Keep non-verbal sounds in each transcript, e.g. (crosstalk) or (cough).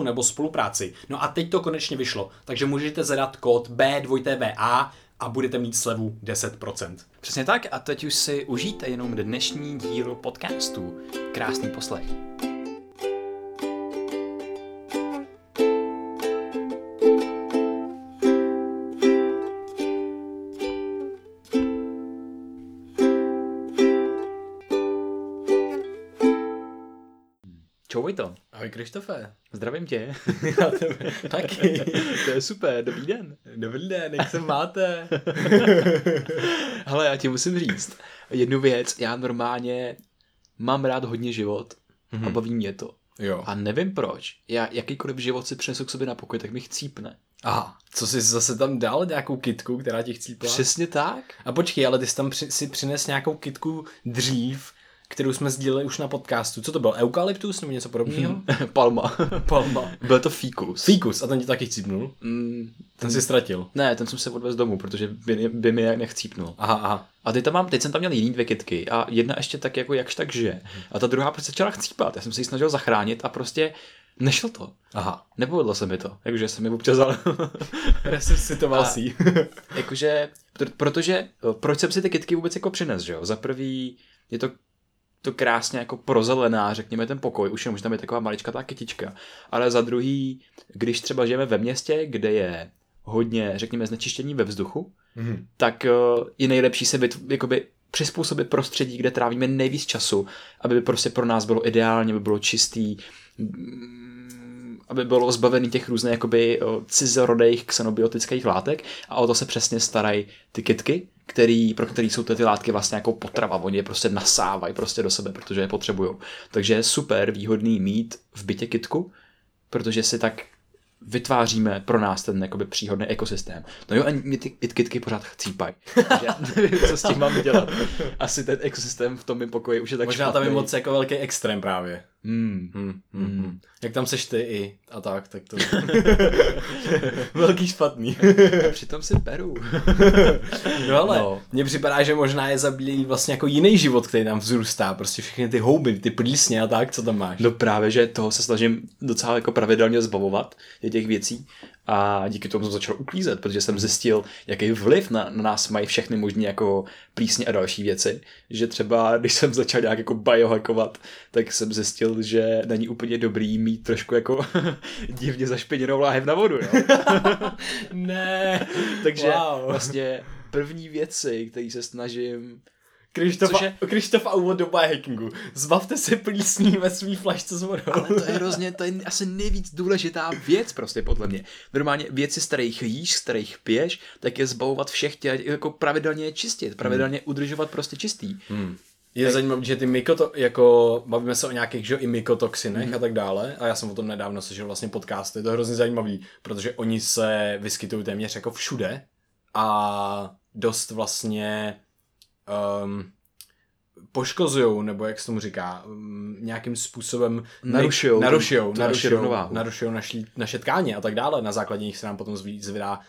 nebo spolupráci. No a teď to konečně vyšlo, takže můžete zadat kód B2TVA a budete mít slevu 10%. Přesně tak a teď už si užijte jenom dnešní díl podcastu. Krásný poslech. Čau Vojto. Ahoj Krištofe. Zdravím tě. (laughs) Já tebe taky. to je super, dobrý den. Dobrý den, jak se máte? (laughs) Hele, já ti musím říct jednu věc. Já normálně mám rád hodně život mm-hmm. a baví mě to. Jo. A nevím proč. Já jakýkoliv život si přinesu k sobě na pokoj, tak mi chcípne. Aha, co jsi zase tam dal nějakou kitku, která ti chcípla? Přesně tak. A počkej, ale ty jsi tam při, si přines nějakou kitku dřív, kterou jsme sdíleli už na podcastu. Co to byl? Eukalyptus nebo něco podobného? Mm. (laughs) Palma. Palma. Byl to fíkus. Fíkus, a ten ti taky chcípnul? Mm, ten si ztratil? Ne, ten jsem se odvez domů, protože by, by mi nechcípnul. Aha, aha. A teď tam mám, teď jsem tam měl jiný dvě kitky a jedna ještě tak jako jakž tak žije. A ta druhá prostě začala chcípat. Já jsem se ji snažil zachránit a prostě nešlo to. Aha. Nepovedlo se mi to. Jakože jsem mi občas ale... (laughs) Resuscitoval si. jakože, protože, proč jsem si ty kitky vůbec jako přines, že jo? Za prvý je to to krásně jako prozelená, řekněme, ten pokoj, už jenom, že tam je taková malička ta kytička. Ale za druhý, když třeba žijeme ve městě, kde je hodně, řekněme, znečištění ve vzduchu, mm-hmm. tak je nejlepší se vyt, jakoby přizpůsobit prostředí, kde trávíme nejvíc času, aby prostě pro nás bylo ideálně, aby bylo čistý, aby bylo zbavený těch různých jakoby cizorodejch xenobiotických látek a o to se přesně starají ty kitky, který, pro který jsou ty, ty látky vlastně jako potrava, oni je prostě nasávají prostě do sebe, protože je potřebují. Takže je super výhodný mít v bytě kitku, protože si tak vytváříme pro nás ten jakoby příhodný ekosystém. No jo, a mě ty kitky pořád chcípají. Nevím, co s tím mám dělat. Asi ten ekosystém v tom pokoji už je tak Možná špatný. tam je moc jako velký extrém právě. Hmm. Hmm, hmm, hmm. Jak tam seš ty i a tak, tak to... (laughs) Velký špatný. (laughs) a přitom si beru. (laughs) no ale no. mně připadá, že možná je zabíjí vlastně jako jiný život, který tam vzrůstá. Prostě všechny ty houby, ty plísně a tak, co tam máš. No právě, že toho se snažím docela jako pravidelně zbavovat, těch věcí. A díky tomu jsem začal uklízet, protože jsem zjistil, jaký vliv na, na nás mají všechny možné jako plísně a další věci. Že třeba, když jsem začal nějak jako biohackovat, tak jsem zjistil, že není úplně dobrý mít trošku jako (laughs) divně zašpiněnou láhev na vodu. Jo? (laughs) ne. (laughs) Takže wow. vlastně první věci, které se snažím Krištof, a úvod do biohackingu. Zbavte se plísní ve svý flašce s vodou. Ale to je hrozně, to je asi nejvíc důležitá věc prostě podle mě. Normálně věci, z kterých jíš, z kterých piješ, tak je zbavovat všech tě, jako pravidelně je čistit, pravidelně hmm. udržovat prostě čistý. Hmm. Je tak... zajímavé, že ty mykoto, jako bavíme se o nějakých že, i mykotoxinech mm. a tak dále a já jsem o tom nedávno slyšel vlastně podcast, je to hrozně zajímavý, protože oni se vyskytují téměř jako všude a dost vlastně um, poškozují, nebo jak se tomu říká, um, nějakým způsobem narušují, narušují, narušují, narušují naši, naše tkáně a tak dále. Na základě nich se nám potom zvedá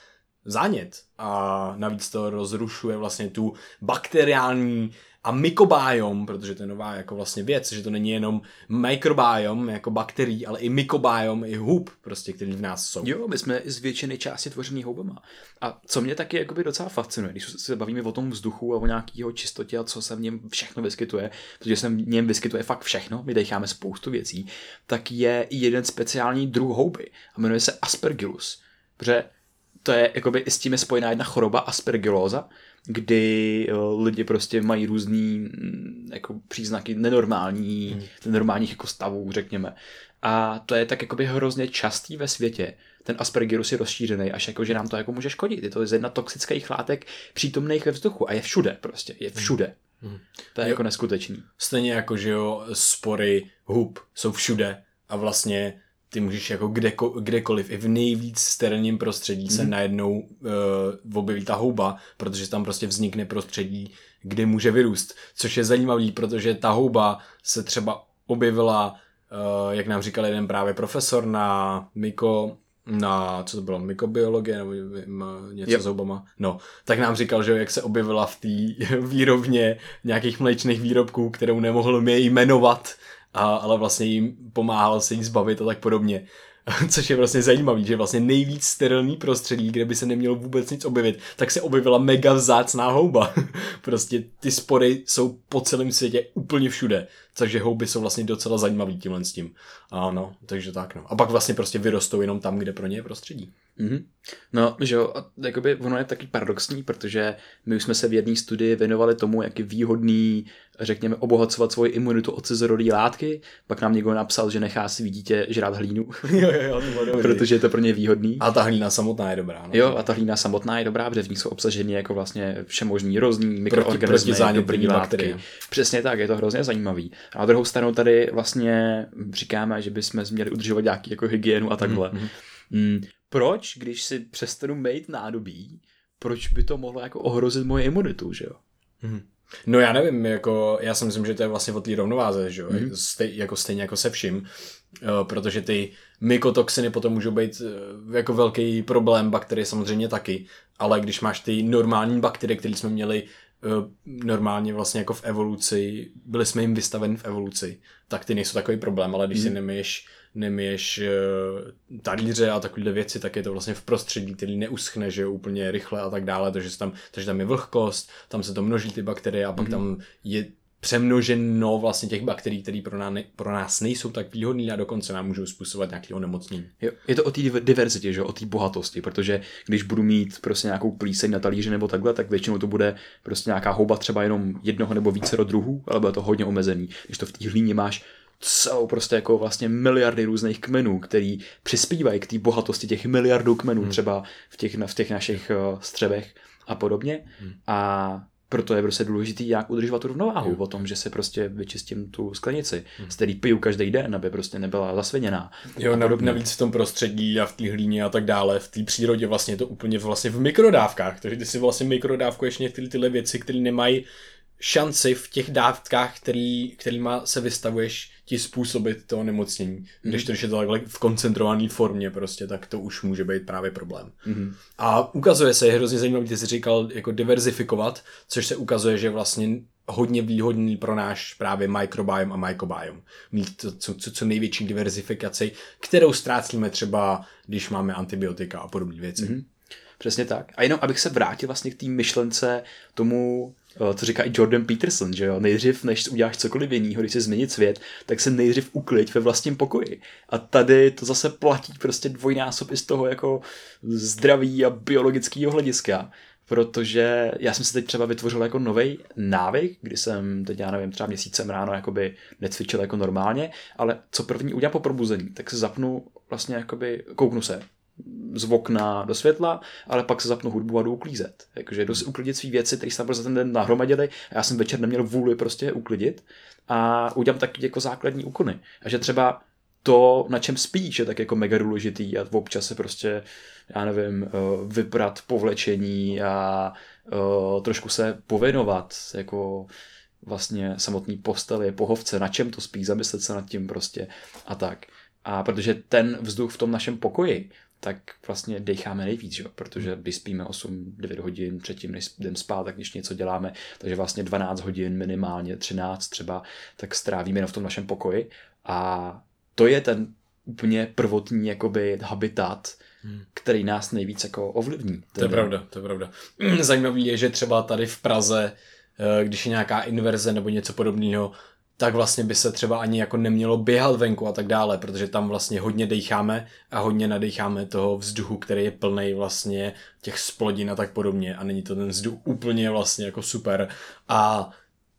zánět a navíc to rozrušuje vlastně tu bakteriální a mykobiom, protože to je nová jako vlastně věc, že to není jenom mikrobiom jako bakterií, ale i mykobiom, i hub, prostě, který v nás jsou. Jo, my jsme z většiny části tvořený houbama. A co mě taky jakoby docela fascinuje, když se bavíme o tom vzduchu a o nějakého čistotě a co se v něm všechno vyskytuje, protože se v něm vyskytuje fakt všechno, my decháme spoustu věcí, tak je jeden speciální druh houby a jmenuje se Aspergillus. Protože to je jakoby s tím je spojená jedna choroba aspergilóza, kdy lidi prostě mají různý mm, jako příznaky nenormální, hmm. nenormálních jako stavů, řekněme. A to je tak jakoby hrozně častý ve světě. Ten aspergillus je rozšířený, až jako, že nám to jako může škodit. Je to jedna toxických látek přítomných ve vzduchu a je všude prostě, je všude. Hmm. To je jo. jako neskutečný. Stejně jako, že jo, spory hub jsou všude a vlastně ty můžeš jako kdeko, kdekoliv, i v nejvíc sterilním prostředí mm. se mhm. najednou uh, objeví ta houba, protože tam prostě vznikne prostředí, kde může vyrůst. Což je zajímavý, protože ta houba se třeba objevila, uh, jak nám říkal jeden právě profesor na Miko, na, co to bylo, mikrobiologie nebo něco yep. s houbama. No, tak nám říkal, že jak se objevila v té (laughs) výrobně nějakých mléčných výrobků, kterou nemohl mě jmenovat, a, ale vlastně jim pomáhal se jí zbavit a tak podobně. (laughs) Což je vlastně zajímavý, že vlastně nejvíc sterilní prostředí, kde by se nemělo vůbec nic objevit, tak se objevila mega vzácná houba. (laughs) prostě ty spory jsou po celém světě úplně všude. Takže houby jsou vlastně docela zajímavý tímhle s tím. Ano, takže tak no. A pak vlastně prostě vyrostou jenom tam, kde pro ně je prostředí. Mm-hmm. No, že jo, a jakoby ono je taky paradoxní, protože my už jsme se v jedné studii věnovali tomu, jak je výhodný, řekněme, obohacovat svoji imunitu od cizorodý látky, pak nám někdo napsal, že nechá svý dítě žrát hlínu, (laughs) jo, jo, jo, to protože je to pro ně výhodný. A ta hlína samotná je dobrá. No. Jo, a ta hlína samotná je dobrá, protože v ní jsou obsaženy jako vlastně všemožní různý mikroorganismy, proti, dobrý látky. Přesně tak, je to hrozně zajímavý. A na druhou stranu tady vlastně říkáme, že bychom měli udržovat nějaký jako hygienu a takhle. Mm-hmm. Mm, proč, když si přestanu mít nádobí, proč by to mohlo jako ohrozit moje imunitu, že jo? Mm-hmm. No já nevím, jako já si myslím, že to je vlastně o té rovnováze, že jo? Mm-hmm. Stej, jako stejně jako se vším, uh, protože ty mykotoxiny potom můžou být uh, jako velký problém, bakterie samozřejmě taky, ale když máš ty normální bakterie, které jsme měli uh, normálně vlastně jako v evoluci, byli jsme jim vystaveni v evoluci, tak ty nejsou takový problém, ale když mm. si nemyješ nemiješ uh, talíře a takovéhle věci, tak je to vlastně v prostředí, který neuschne, že jo, úplně rychle a tak dále, takže tam, takže tam je vlhkost, tam se to množí ty bakterie a pak mm-hmm. tam je přemnoženo vlastně těch bakterií, které pro, nás, pro nás nejsou tak výhodné a dokonce nám můžou způsobovat nějaké onemocnění. Jo, je to o té diverzitě, že? o té bohatosti, protože když budu mít prostě nějakou plíseň na talíři nebo takhle, tak většinou to bude prostě nějaká houba třeba jenom jednoho nebo více druhů, ale bude to hodně omezený. Když to v té hlíně máš jsou prostě jako vlastně miliardy různých kmenů, který přispívají k té bohatosti těch miliardů kmenů hmm. třeba v těch, v těch našich uh, střevech a podobně. Hmm. A proto je prostě důležitý, jak udržovat tu rovnováhu jo. o tom, že se prostě vyčistím tu sklenici, hmm. z který piju každý den, aby prostě nebyla zasviněná. Jo, navíc v tom prostředí a v té hlíně a tak dále, v té přírodě vlastně je to úplně vlastně v mikrodávkách, takže ty si vlastně mikrodávkuješ některé tyhle věci, které nemají šanci v těch dávkách, který, kterýma se vystavuješ, ti způsobit to onemocnění. Mm. Když to, když je to takhle v koncentrované formě prostě, tak to už může být právě problém. Mm. A ukazuje se, je hrozně zajímavý, ty jsi říkal, jako diverzifikovat, což se ukazuje, že vlastně hodně výhodný pro náš právě microbiome a mycobiome. Mít to, co, co, co největší diverzifikaci, kterou ztrácíme třeba, když máme antibiotika a podobné věci. Mm-hmm. Přesně tak. A jenom abych se vrátil vlastně k té myšlence tomu co říká i Jordan Peterson, že jo, nejdřív, než uděláš cokoliv jiného, když se změnit svět, tak se nejdřív ukliď ve vlastním pokoji. A tady to zase platí prostě dvojnásob i z toho jako zdraví a biologického hlediska. Protože já jsem si teď třeba vytvořil jako nový návyk, kdy jsem teď, já nevím, třeba měsícem ráno jakoby necvičil jako normálně, ale co první udělám po probuzení, tak se zapnu vlastně jakoby, kouknu se, z okna do světla, ale pak se zapnu hudbu a jdu uklízet. Jakože jdu si uklidit své věci, které jsem za ten den nahromadili a já jsem večer neměl vůli prostě uklidit a udělám taky jako základní úkony. A že třeba to, na čem spíš, je tak jako mega důležitý a občas se prostě, já nevím, eh, vyprat povlečení a eh, trošku se pověnovat, jako vlastně samotný posteli, pohovce, na čem to spí, zamyslet se nad tím prostě a tak. A protože ten vzduch v tom našem pokoji tak vlastně decháme nejvíc, že? protože když spíme 8-9 hodin předtím, než jdem spát, tak když něco děláme, takže vlastně 12 hodin minimálně, 13 třeba, tak strávíme jenom v tom našem pokoji a to je ten úplně prvotní jakoby habitat, hmm. který nás nejvíc jako ovlivní. To je pravda, to je pravda. (clears throat) Zajímavý je, že třeba tady v Praze, eh, když je nějaká inverze nebo něco podobného, tak vlastně by se třeba ani jako nemělo běhat venku a tak dále, protože tam vlastně hodně decháme a hodně nadecháme toho vzduchu, který je plný vlastně těch splodin a tak podobně a není to ten vzduch úplně vlastně jako super a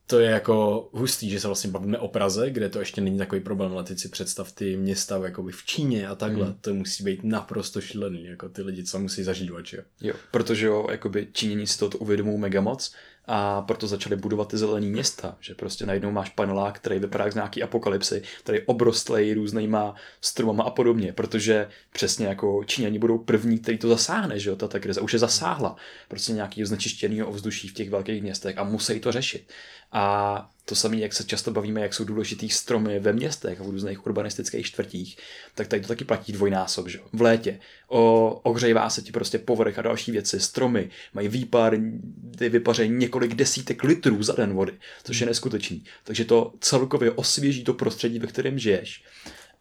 to je jako hustý, že se vlastně bavíme o Praze, kde to ještě není takový problém, ale teď si představ ty města jakoby v Číně a takhle, mm. to musí být naprosto šílený, jako ty lidi, co musí zažívat, že jo. Jo, protože jo, jakoby Číněni si to uvědomují mega moc a proto začali budovat ty zelený města, že prostě najednou máš panelák, který vypadá z nějaký apokalypsy, který obrostlej různýma stromama a podobně, protože přesně jako Číňani budou první, který to zasáhne, že jo, ta krize už je zasáhla, prostě nějaký znečištěný ovzduší v těch velkých městech a musí to řešit. A to samé, jak se často bavíme, jak jsou důležitý stromy ve městech a v různých urbanistických čtvrtích, tak tady to taky platí dvojnásob, že? V létě o, ohřejvá se ti prostě povrch a další věci, stromy mají výpar, ty vypařejí několik desítek litrů za den vody, což je neskutečný. Takže to celkově osvěží to prostředí, ve kterém žiješ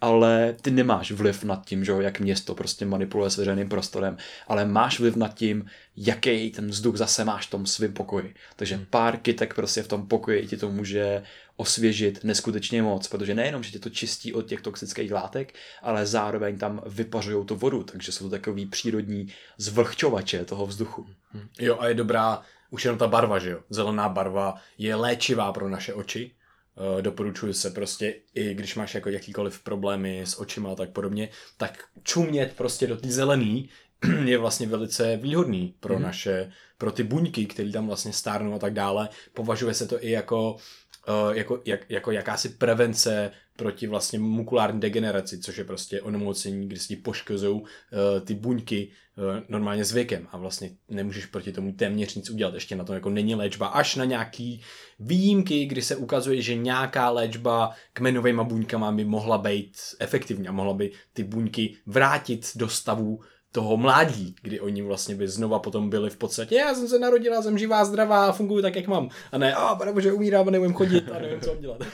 ale ty nemáš vliv nad tím, že jak město prostě manipuluje s veřejným prostorem, ale máš vliv nad tím, jaký ten vzduch zase máš v tom svém pokoji. Takže hmm. pár kytek prostě v tom pokoji ti to může osvěžit neskutečně moc, protože nejenom, že tě to čistí od těch toxických látek, ale zároveň tam vypařují tu vodu, takže jsou to takový přírodní zvlhčovače toho vzduchu. Hmm. Jo a je dobrá už jenom ta barva, že jo? Zelená barva je léčivá pro naše oči, Uh, doporučuji se prostě, i když máš jako jakýkoliv problémy s očima a tak podobně, tak čumět prostě do té zelený (clears throat) je vlastně velice výhodný pro mm. naše, pro ty buňky, které tam vlastně stárnou a tak dále. Považuje se to i jako Uh, jako, jak, jako jakási prevence proti vlastně mukulární degeneraci, což je prostě onemocnění, kdy si poškozují uh, ty buňky uh, normálně s věkem a vlastně nemůžeš proti tomu téměř nic udělat. Ještě na to jako není léčba. Až na nějaký výjimky, kdy se ukazuje, že nějaká léčba kmenovými buňkama by mohla být efektivní a mohla by ty buňky vrátit do stavu toho mládí, kdy oni vlastně by znova potom byli v podstatě, já jsem se narodila, jsem živá, zdravá a funguji tak, jak mám. A ne, a pane bože, umírám a nevím chodit a nevím, co mám dělat. (laughs)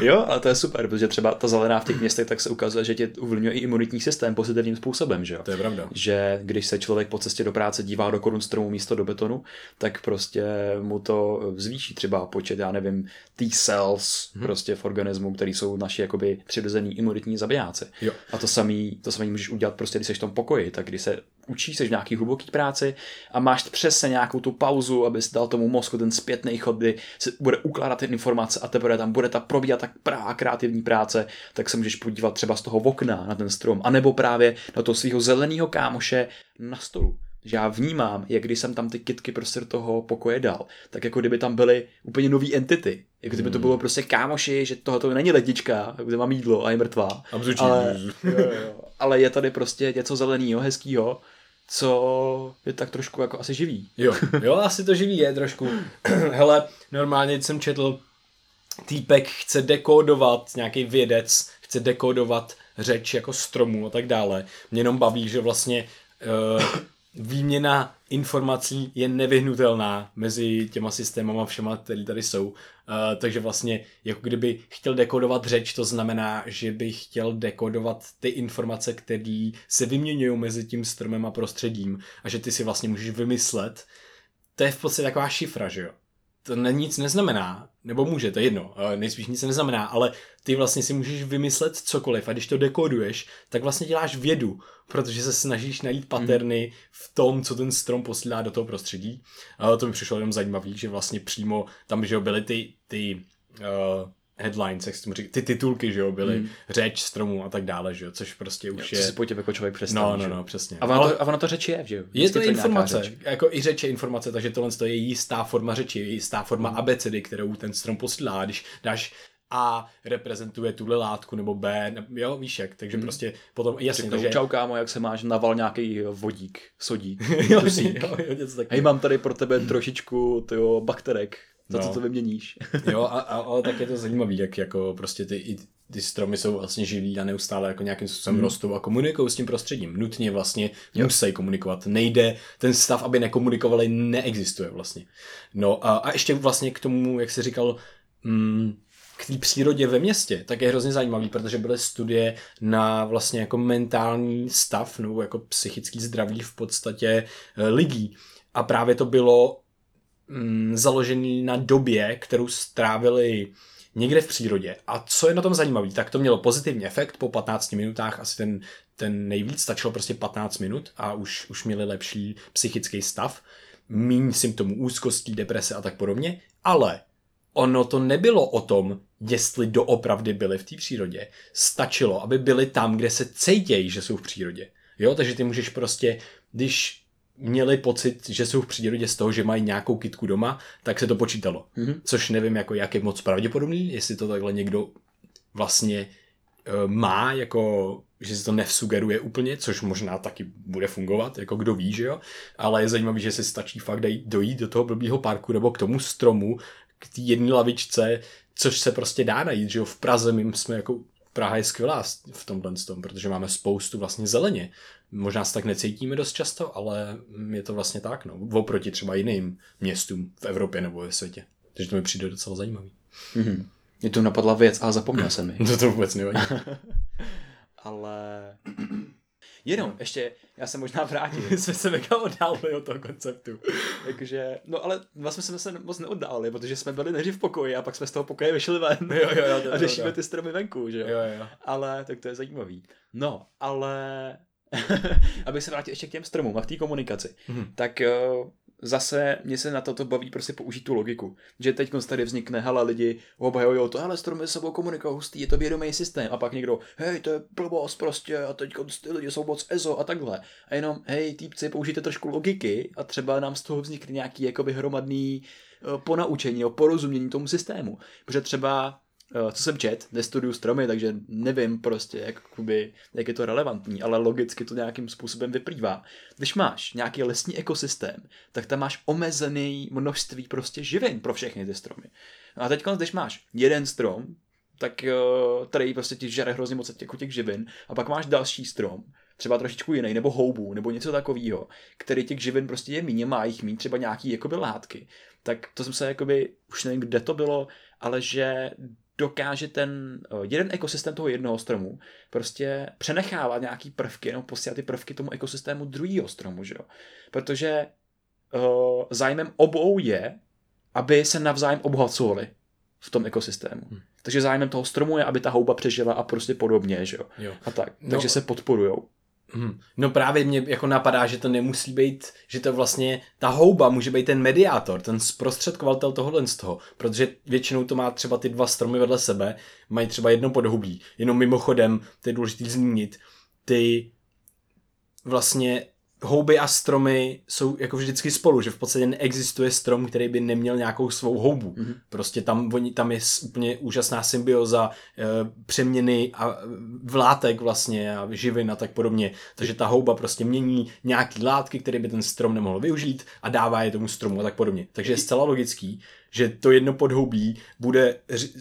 jo, ale to je super, protože třeba ta zelená v těch městech tak se ukazuje, že tě ovlivňuje i imunitní systém pozitivním způsobem, že jo? To je pravda. Že když se člověk po cestě do práce dívá do korun stromu místo do betonu, tak prostě mu to zvýší třeba počet, já nevím, T-cells hmm. prostě v organismu, který jsou naši jakoby přirozený imunitní zabijáci. Jo. A to samý to samé můžeš udělat prostě, když jsi v tom pokoji, tak když se učíš, jsi v nějaký hluboký práci a máš přesně nějakou tu pauzu, abys dal tomu mozku ten zpětný chod, kdy se bude ukládat ty informace a teprve tam bude ta probíhat tak prává kreativní práce, tak se můžeš podívat třeba z toho okna na ten strom, anebo právě na toho svého zeleného kámoše na stolu že já vnímám, jak když jsem tam ty kitky prostě do toho pokoje dal, tak jako kdyby tam byly úplně nový entity. Jako kdyby to hmm. bylo prostě kámoši, že tohle není lednička, kde mám jídlo a je mrtvá. Ale, (laughs) jo, jo, ale je tady prostě něco zeleného, hezkého, co je tak trošku jako asi živý. Jo, (laughs) jo, asi to živý je trošku. (clears throat) Hele, normálně jsem četl, týpek chce dekodovat, nějaký vědec chce dekodovat řeč jako stromu a tak dále. Mě jenom baví, že vlastně uh, výměna informací je nevyhnutelná mezi těma systémama všema, které tady jsou. Uh, takže vlastně, jako kdyby chtěl dekodovat řeč, to znamená, že by chtěl dekodovat ty informace, které se vyměňují mezi tím stromem a prostředím a že ty si vlastně můžeš vymyslet. To je v podstatě taková šifra, že jo? To ne, nic neznamená, nebo může, to je jedno, nejspíš nic neznamená, ale ty vlastně si můžeš vymyslet cokoliv a když to dekoduješ, tak vlastně děláš vědu, protože se snažíš najít paterny hmm. v tom, co ten strom posílá do toho prostředí. A to mi přišlo jenom zajímavý, že vlastně přímo tam, že byly ty, ty uh, headlines, jak tomu říká, ty titulky, že jo, byly hmm. řeč stromů a tak dále, že jo, což prostě už jo, je... Si po jako člověk představí, No, no, no, přesně. A ono, Ale... to, a ono to řeč je, že jo? je to, to informace, řeč. jako i řeč je informace, takže tohle je jistá forma řeči, jistá forma hmm. abecedy, kterou ten strom posílá. Když dáš a reprezentuje tuhle látku, nebo B, jo, víš jak, takže hmm. prostě potom, jasně, takže... Čau kámo, jak se máš, naval nějaký vodík, sodík, (laughs) jo, jo, jo, něco Hej, mám tady pro tebe trošičku, tyjo, bakterek, za no. co to vyměníš. (laughs) jo, a, a, ale tak je to zajímavé, jak jako prostě ty, i ty stromy jsou vlastně živí a neustále jako nějakým způsobem hmm. rostou a komunikují s tím prostředím. Nutně vlastně jo. musí komunikovat. Nejde, ten stav, aby nekomunikovali, neexistuje vlastně. No a, a ještě vlastně k tomu, jak jsi říkal, mm, k té přírodě ve městě, tak je hrozně zajímavý, protože byly studie na vlastně jako mentální stav nebo jako psychický zdraví v podstatě eh, lidí. A právě to bylo mm, založený na době, kterou strávili někde v přírodě. A co je na tom zajímavé, tak to mělo pozitivní efekt po 15 minutách, asi ten, ten nejvíc, stačilo prostě 15 minut a už, už měli lepší psychický stav. méně symptomů úzkostí, deprese a tak podobně, ale ono to nebylo o tom, jestli doopravdy byli v té přírodě. Stačilo, aby byli tam, kde se cítějí, že jsou v přírodě. Jo, takže ty můžeš prostě, když měli pocit, že jsou v přírodě z toho, že mají nějakou kitku doma, tak se to počítalo. Mm-hmm. Což nevím, jako, jak je moc pravděpodobný, jestli to takhle někdo vlastně uh, má, jako, že se to nevsugeruje úplně, což možná taky bude fungovat, jako kdo ví, že jo. Ale je zajímavé, že se stačí fakt dojít, dojít do toho blbýho parku nebo k tomu stromu, k té jedné lavičce, což se prostě dá najít, že jo. V Praze my jsme jako Praha je skvělá v tomhle tom, protože máme spoustu vlastně zeleně. Možná se tak necítíme dost často, ale je to vlastně tak, no. Oproti třeba jiným městům v Evropě nebo ve světě. Takže to mi přijde docela zajímavý. Mm-hmm. Mě to napadla věc, ale zapomněl jsem mi. (laughs) to to vůbec nevadí. (laughs) ale... Jenom, ještě, já se možná vrátím. (laughs) jsme se mega oddálili od toho konceptu. Takže, no ale vlastně jsme se moc neoddálili, protože jsme byli nejdřív v pokoji a pak jsme z toho pokoje vyšli ven. Jo, jo, jo, (laughs) a řešíme ty stromy venku, že jo? Jo, jo. Ale, tak to je zajímavý. No, ale (laughs) abych se vrátil ještě k těm stromům a k té komunikaci, hmm. tak uh, zase mě se na toto baví prostě použít tu logiku. Že teď tady vznikne, hele lidi, obhajují to, hele stromy s sebou komunikují hustý, je to vědomý systém. A pak někdo, hej, to je blbost prostě a teď ty lidi jsou moc EZO a takhle. A jenom, hej, týpci, použijte trošku logiky a třeba nám z toho vznikne nějaký jakoby hromadný uh, ponaučení nebo porozumění tomu systému. Protože třeba Eh, co jsem čet, nestuduju stromy, takže nevím prostě, jak, jakoby, jak je to relevantní, ale logicky to nějakým způsobem vyplývá. Když máš nějaký lesní ekosystém, tak tam máš omezený množství prostě živin pro všechny ty stromy. A teď, když máš jeden strom, tak eh, který prostě ti žere hrozně moc jako těch živin, a pak máš další strom, třeba trošičku jiný, nebo houbu, nebo něco takového, který těch živin prostě je méně, má jich mít třeba nějaký jakoby látky. Tak to jsem se jakoby, už nevím, kde to bylo, ale že dokáže ten eh, jeden ekosystém toho jednoho stromu prostě přenechávat nějaký prvky nebo posílat ty prvky tomu ekosystému druhého stromu, že jo? Protože uh, zájmem obou je, aby se navzájem obohacovali v tom ekosystému. Hmm. Takže zájmem toho stromu je, aby ta houba přežila a prostě podobně, že jo? jo. A tak. No, Takže se podporujou. Hmm. No právě mě jako napadá, že to nemusí být, že to vlastně ta houba může být ten mediátor, ten zprostředkovatel tohohle z toho, protože většinou to má třeba ty dva stromy vedle sebe, mají třeba jedno podhoubí. Jenom mimochodem, to je důležité zmínit, ty vlastně houby a stromy jsou jako vždycky spolu, že v podstatě neexistuje strom, který by neměl nějakou svou houbu. Mm-hmm. Prostě tam, oni, tam je úplně úžasná symbioza e, přeměny a vlátek vlastně a živin a tak podobně. Takže ta houba prostě mění nějaký látky, které by ten strom nemohl využít a dává je tomu stromu a tak podobně. Takže je zcela logický, že to jedno podhoubí bude,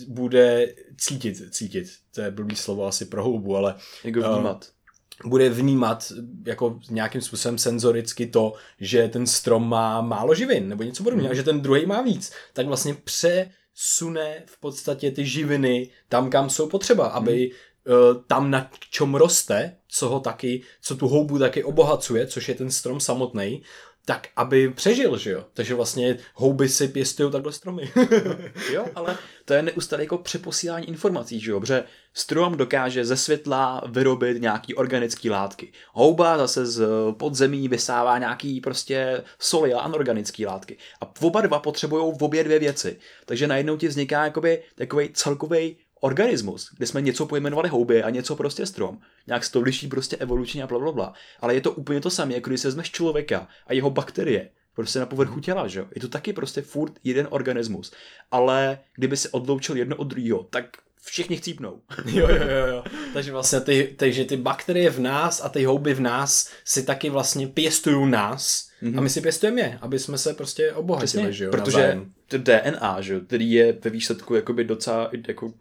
bude cítit, cítit, to je blbý slovo asi pro houbu, ale... Jako vnímat. Uh, bude vnímat jako nějakým způsobem senzoricky to, že ten strom má málo živin nebo něco podobného, hmm. a že ten druhý má víc, tak vlastně přesune v podstatě ty živiny tam, kam jsou potřeba, hmm. aby uh, tam na čem roste, co ho taky, co tu houbu taky obohacuje, což je ten strom samotný, tak aby přežil, že jo. Takže vlastně houby si pěstují takhle stromy. (laughs) jo, ale to je neustále jako přeposílání informací, že jo, protože strom dokáže ze světla vyrobit nějaký organické látky. Houba zase z podzemí vysává nějaký prostě soli a anorganické látky. A oba dva potřebují obě dvě věci. Takže najednou ti vzniká jakoby takový celkový organismus, kde jsme něco pojmenovali houby a něco prostě strom. Nějak se to liší prostě evolučně a bla, bla, bla. Ale je to úplně to samé, jako když se vezmeš člověka a jeho bakterie prostě na povrchu těla, že jo? Je to taky prostě furt jeden organismus. Ale kdyby se odloučil jedno od druhého, tak všichni chcípnou. (laughs) jo, jo, jo, jo. Takže vlastně ty, takže ty bakterie v nás a ty houby v nás si taky vlastně pěstují nás mm-hmm. a my si pěstujeme je, aby jsme se prostě obohatili, Přesně, že jo? Protože to DNA, že jo, který je ve výsledku jakoby docela jako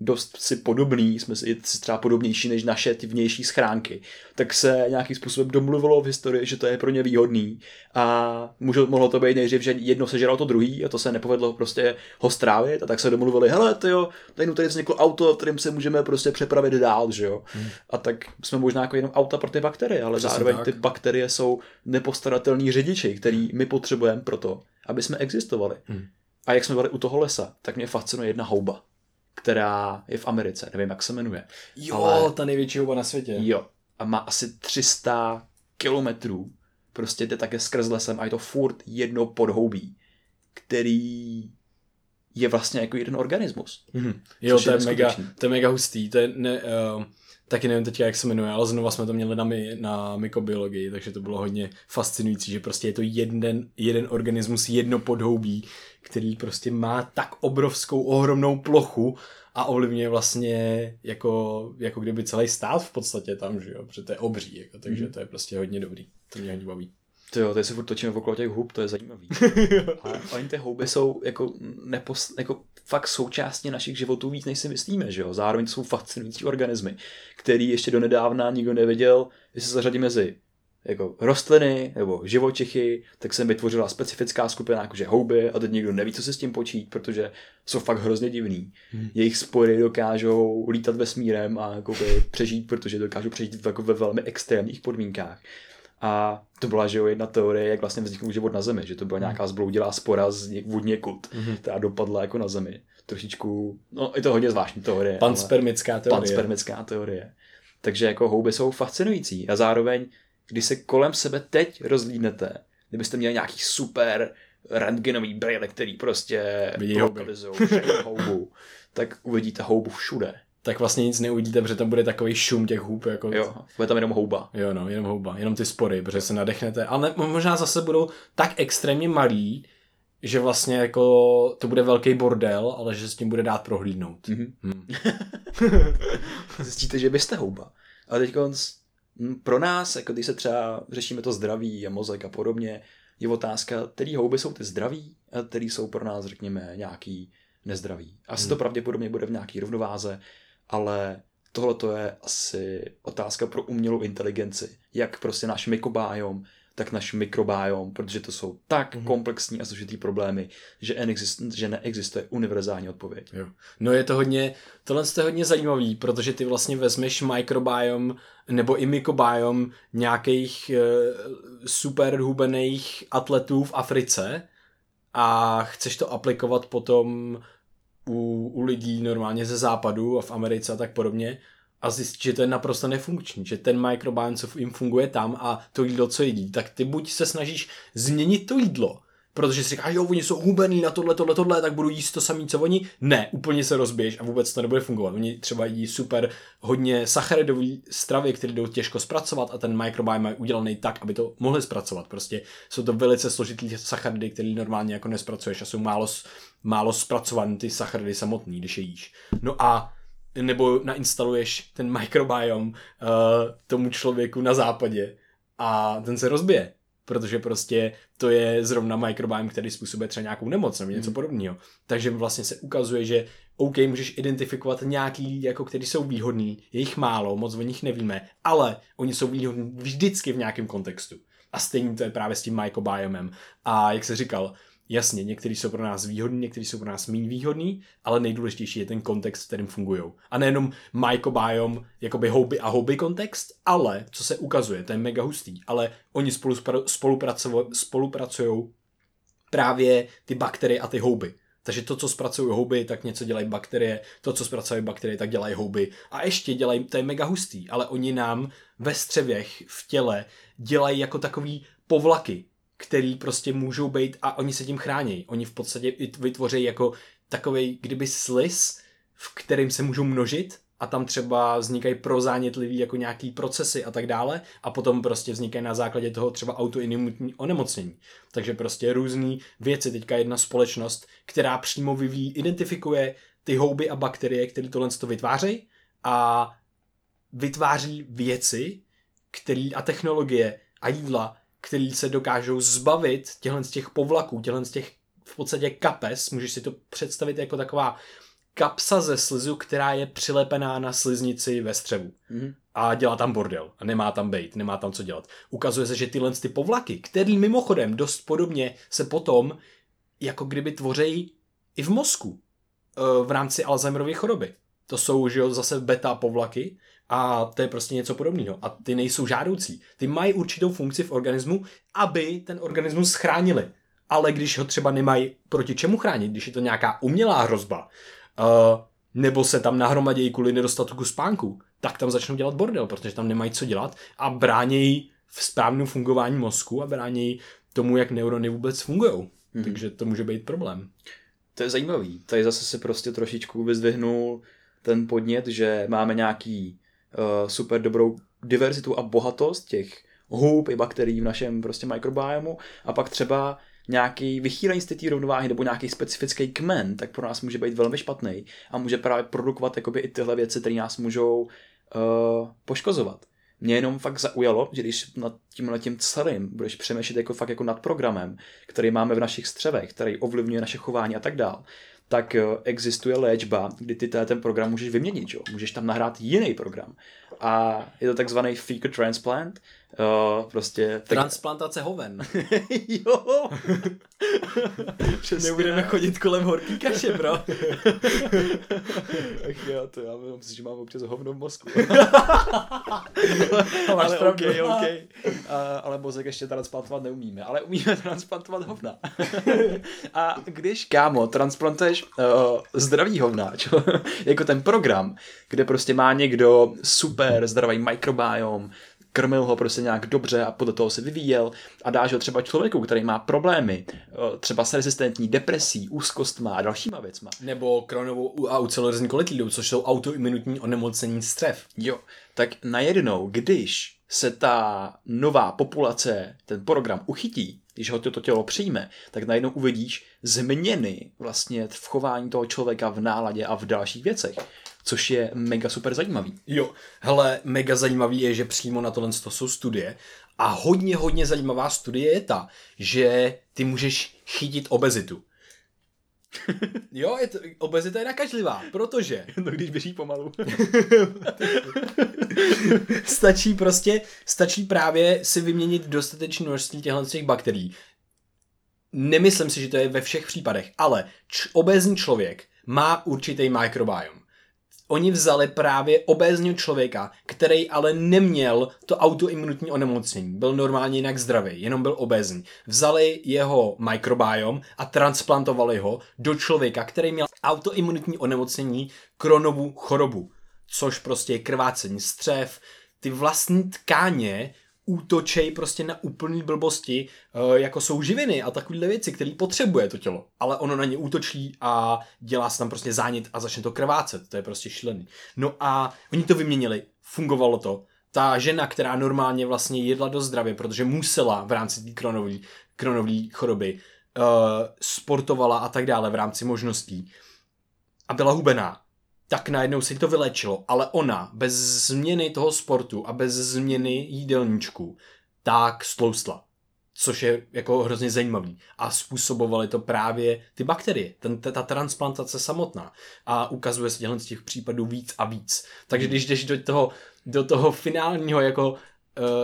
dost si podobný, jsme si třeba podobnější než naše ty vnější schránky, tak se nějakým způsobem domluvilo v historii, že to je pro ně výhodný a může, mohlo to být nejdřív, že jedno sežralo to druhý a to se nepovedlo prostě ho strávit a tak se domluvili, hele, to jo, tady, tady vzniklo auto, kterým se můžeme prostě přepravit dál, že jo. Hmm. A tak jsme možná jako jenom auta pro ty bakterie, ale Přesně zároveň tak. ty bakterie jsou nepostaratelní řidiči, který my potřebujeme pro to, aby jsme existovali. Hmm. A jak jsme byli u toho lesa, tak mě fascinuje jedna houba která je v Americe, nevím, jak se jmenuje. Jo, ale... ta největší houba na světě. Jo, a má asi 300 kilometrů prostě jde také skrz lesem a je to furt jedno podhoubí, který je vlastně jako jeden organismus. Mm-hmm. Jo, to je je, mega, to je mega hustý. To je ne, uh, taky nevím teď, jak se jmenuje, ale znova jsme to měli na, my, na mykobiologii, takže to bylo hodně fascinující, že prostě je to jeden, jeden organismus, jedno podhoubí, který prostě má tak obrovskou, ohromnou plochu a ovlivňuje vlastně jako, jako kdyby celý stát v podstatě tam, že jo, protože to je obří, jako, takže Mhm. to je prostě hodně dobrý. To mě hodně baví. To jo, tady se furt točíme okolo těch hub, to je zajímavý. (laughs) A oni ty houby jsou jako, nepos, jako fakt součástí našich životů víc, než si myslíme, že jo. Zároveň to jsou fascinující organismy, který ještě do nedávna nikdo nevěděl, jestli se zařadí mezi jako rostliny nebo živočichy, tak se vytvořila specifická skupina jakože houby a teď nikdo neví, co se s tím počít, protože jsou fakt hrozně divný. Hmm. Jejich spory dokážou lítat vesmírem a jakoby přežít, protože dokážou přežít jako ve velmi extrémních podmínkách. A to byla, že jo, jedna teorie, jak vlastně vzniknul život na Zemi, že to byla nějaká zbloudilá spora z něk, od někud, Mhm. která dopadla jako na Zemi. Trošičku, no je to hodně zvláštní teorie. Panspermická teorie. panspermická teorie. Takže jako houby jsou fascinující a zároveň, když se kolem sebe teď rozlídnete, kdybyste měli nějaký super rentgenový brýle, který prostě lokalizují houbu, tak uvidíte houbu všude. Tak vlastně nic neuvidíte, protože tam bude takový šum těch hůb, jako Jo, bude tam jenom houba. Jo, no, jenom houba, jenom ty spory, protože se nadechnete. Ale ne, možná zase budou tak extrémně malí, že vlastně jako to bude velký bordel, ale že s tím bude dát prohlídnout. Mhm. Hmm. (laughs) Zjistíte, že byste houba. A teď pro nás, jako když se třeba řešíme to zdraví a mozek a podobně, je otázka, který houby jsou ty zdraví a který jsou pro nás, řekněme, nějaký nezdraví. Asi Hmm. to pravděpodobně bude v nějaký rovnováze, ale tohle to je asi otázka pro umělou inteligenci. Jak prostě náš mikrobiom, tak náš mikrobiom, protože to jsou tak Mhm. komplexní a složitý problémy, že, neexist, že neexistuje univerzální odpověď. Jo. No je to hodně, tohle je hodně zajímavý, protože ty vlastně vezmeš microbiom nebo i mykobiom nějakých e, super hubených atletů v Africe a chceš to aplikovat potom u, u lidí normálně ze západu a v Americe a tak podobně a zjistit, že to je naprosto nefunkční, že ten microbiome, co jim funguje tam a to jídlo, co jedí, tak ty buď se snažíš změnit to jídlo, protože si říkáš, jo, oni jsou hubený na tohle, tohle, tohle, tak budu jíst to samý, co oni. Ne, úplně se rozbiješ a vůbec to nebude fungovat. Oni třeba jí super hodně sacharidový stravy, které jdou těžko zpracovat a ten microbiome je udělaný tak, aby to mohli zpracovat. Prostě jsou to velice složitý sacharidy, které normálně jako nespracuješ a jsou málo, málo zpracované ty sacharidy samotný, když je jíš. No a nebo nainstaluješ ten microbiom uh, tomu člověku na západě a ten se rozbije protože prostě to je zrovna microbiome, který způsobuje třeba nějakou nemoc nebo něco Mhm. podobného. Takže vlastně se ukazuje, že OK, můžeš identifikovat nějaký, jako který jsou výhodný, je jich málo, moc o nich nevíme, ale oni jsou výhodní vždycky v nějakém kontextu. A stejně to je právě s tím microbiomem. A jak se říkal, jasně, některý jsou pro nás výhodní, některý jsou pro nás méně výhodní, ale nejdůležitější je ten kontext, v kterým fungují. A nejenom microbiome, jakoby houby a houby kontext, ale, co se ukazuje, to je mega hustý, ale oni spolu spolupracují právě ty bakterie a ty houby. Takže to, co zpracují houby, tak něco dělají bakterie, to, co zpracují bakterie, tak dělají houby. A ještě dělají, to je mega hustý, ale oni nám ve střevěch, v těle, dělají jako takový povlaky, který prostě můžou být a oni se tím chrání. Oni v podstatě vytvoří jako takový, kdyby slis, v kterým se můžou množit a tam třeba vznikají prozánětlivý jako nějaký procesy a tak dále a potom prostě vznikají na základě toho třeba autoimunitní onemocnění. Takže prostě různé věci. Teďka jedna společnost, která přímo vyvíjí, identifikuje ty houby a bakterie, které tohle to vytvářejí a vytváří věci který, a technologie a jídla, který se dokážou zbavit těchto z těch povlaků, těchto z těch v podstatě kapes, můžeš si to představit jako taková kapsa ze slizu, která je přilepená na sliznici ve střevu. Mm-hmm. A dělá tam bordel. A nemá tam bejt, nemá tam co dělat. Ukazuje se, že tyhle ty povlaky, který mimochodem dost podobně se potom jako kdyby tvořejí i v mozku e, v rámci Alzheimerovy choroby. To jsou, že jo, zase beta povlaky a to je prostě něco podobného. A ty nejsou žádoucí. Ty mají určitou funkci v organismu, aby ten organismus chránili. Ale když ho třeba nemají proti čemu chránit, když je to nějaká umělá hrozba, Uh, nebo se tam nahromadějí kvůli nedostatku spánku, tak tam začnou dělat bordel, protože tam nemají co dělat a bránějí v správném fungování mozku a brání tomu, jak neurony vůbec fungují. Mm-hmm. Takže to může být problém. To je zajímavý. Tady zase si prostě trošičku vyzdvihnul ten podnět, že máme nějaký super dobrou diverzitu a bohatost těch hub i bakterií v našem prostě mikrobiomu a pak třeba nějaký vychýlení z té rovnováhy nebo nějaký specifický kmen, tak pro nás může být velmi špatný a může právě produkovat jakoby i tyhle věci, které nás můžou uh, poškozovat. Mě jenom fakt zaujalo, že když nad tímhle tím celým budeš přemýšlet jako fakt jako nad programem, který máme v našich střevech, který ovlivňuje naše chování a tak dál, tak existuje léčba, kdy ty ten program můžeš vyměnit, jo? můžeš tam nahrát jiný program. A je to takzvaný fecal transplant, Uh, prostě... Tak... Transplantace hoven. (laughs) jo. (laughs) Přesně. Nebudeme chodit kolem horký kaše, bro. (laughs) Ach jo, to já myslím, že mám občas hovno v mozku. ale ok, ok. Uh, ale mozek ještě transplantovat neumíme, ale umíme transplantovat hovna. A když, kámo, transplantuješ uh, zdravý hovna, čo? jako ten program, kde prostě má někdo super zdravý mikrobiom, krmil ho prostě nějak dobře a podle toho se vyvíjel a dáš ho třeba člověku, který má problémy, eh, třeba s rezistentní depresí, úzkostma a dalšíma věcma. Nebo kronovou a ucelorezní kolitidu, což jsou autoimunitní onemocnění střev. Jo, tak najednou, když se ta nová populace, ten program uchytí, když ho toto tělo přijme, tak najednou uvidíš změny vlastně v chování toho člověka v náladě a v dalších věcech což je mega super zajímavý. Jo, hele, mega zajímavý je, že přímo na tohle jsou studie a hodně, hodně zajímavá studie je ta, že ty můžeš chytit obezitu. (laughs) jo, je to, obezita je nakažlivá, protože... (laughs) No když běží pomalu. (laughs) stačí prostě, stačí právě si vyměnit dostatečné množství těchto těch bakterií. Nemyslím si, že to je ve všech případech, ale č- obézní člověk má určitý mikrobiom oni vzali právě obézního člověka, který ale neměl to autoimunitní onemocnění. Byl normálně jinak zdravý, jenom byl obézní. Vzali jeho mikrobiom a transplantovali ho do člověka, který měl autoimunitní onemocnění, kronovou chorobu, což prostě je krvácení střev, ty vlastní tkáně útočej prostě na úplný blbosti, eh, jako jsou živiny a takovéhle věci, které potřebuje to tělo. Ale ono na ně útočí a dělá se tam prostě zánět a začne to krvácet. To je prostě šílený. No a oni to vyměnili, fungovalo to. Ta žena, která normálně vlastně jedla do zdravě, protože musela v rámci té kronové choroby, uh, sportovala a tak dále v rámci možností a byla hubená, tak najednou se to vylečilo, ale ona bez změny toho sportu a bez změny jídelníčku tak stloustla. Což je jako hrozně zajímavý. A způsobovaly to právě ty bakterie, ten, ta transplantace samotná. A ukazuje se z těch případů víc a víc. Takže když jdeš do toho, do toho finálního jako uh,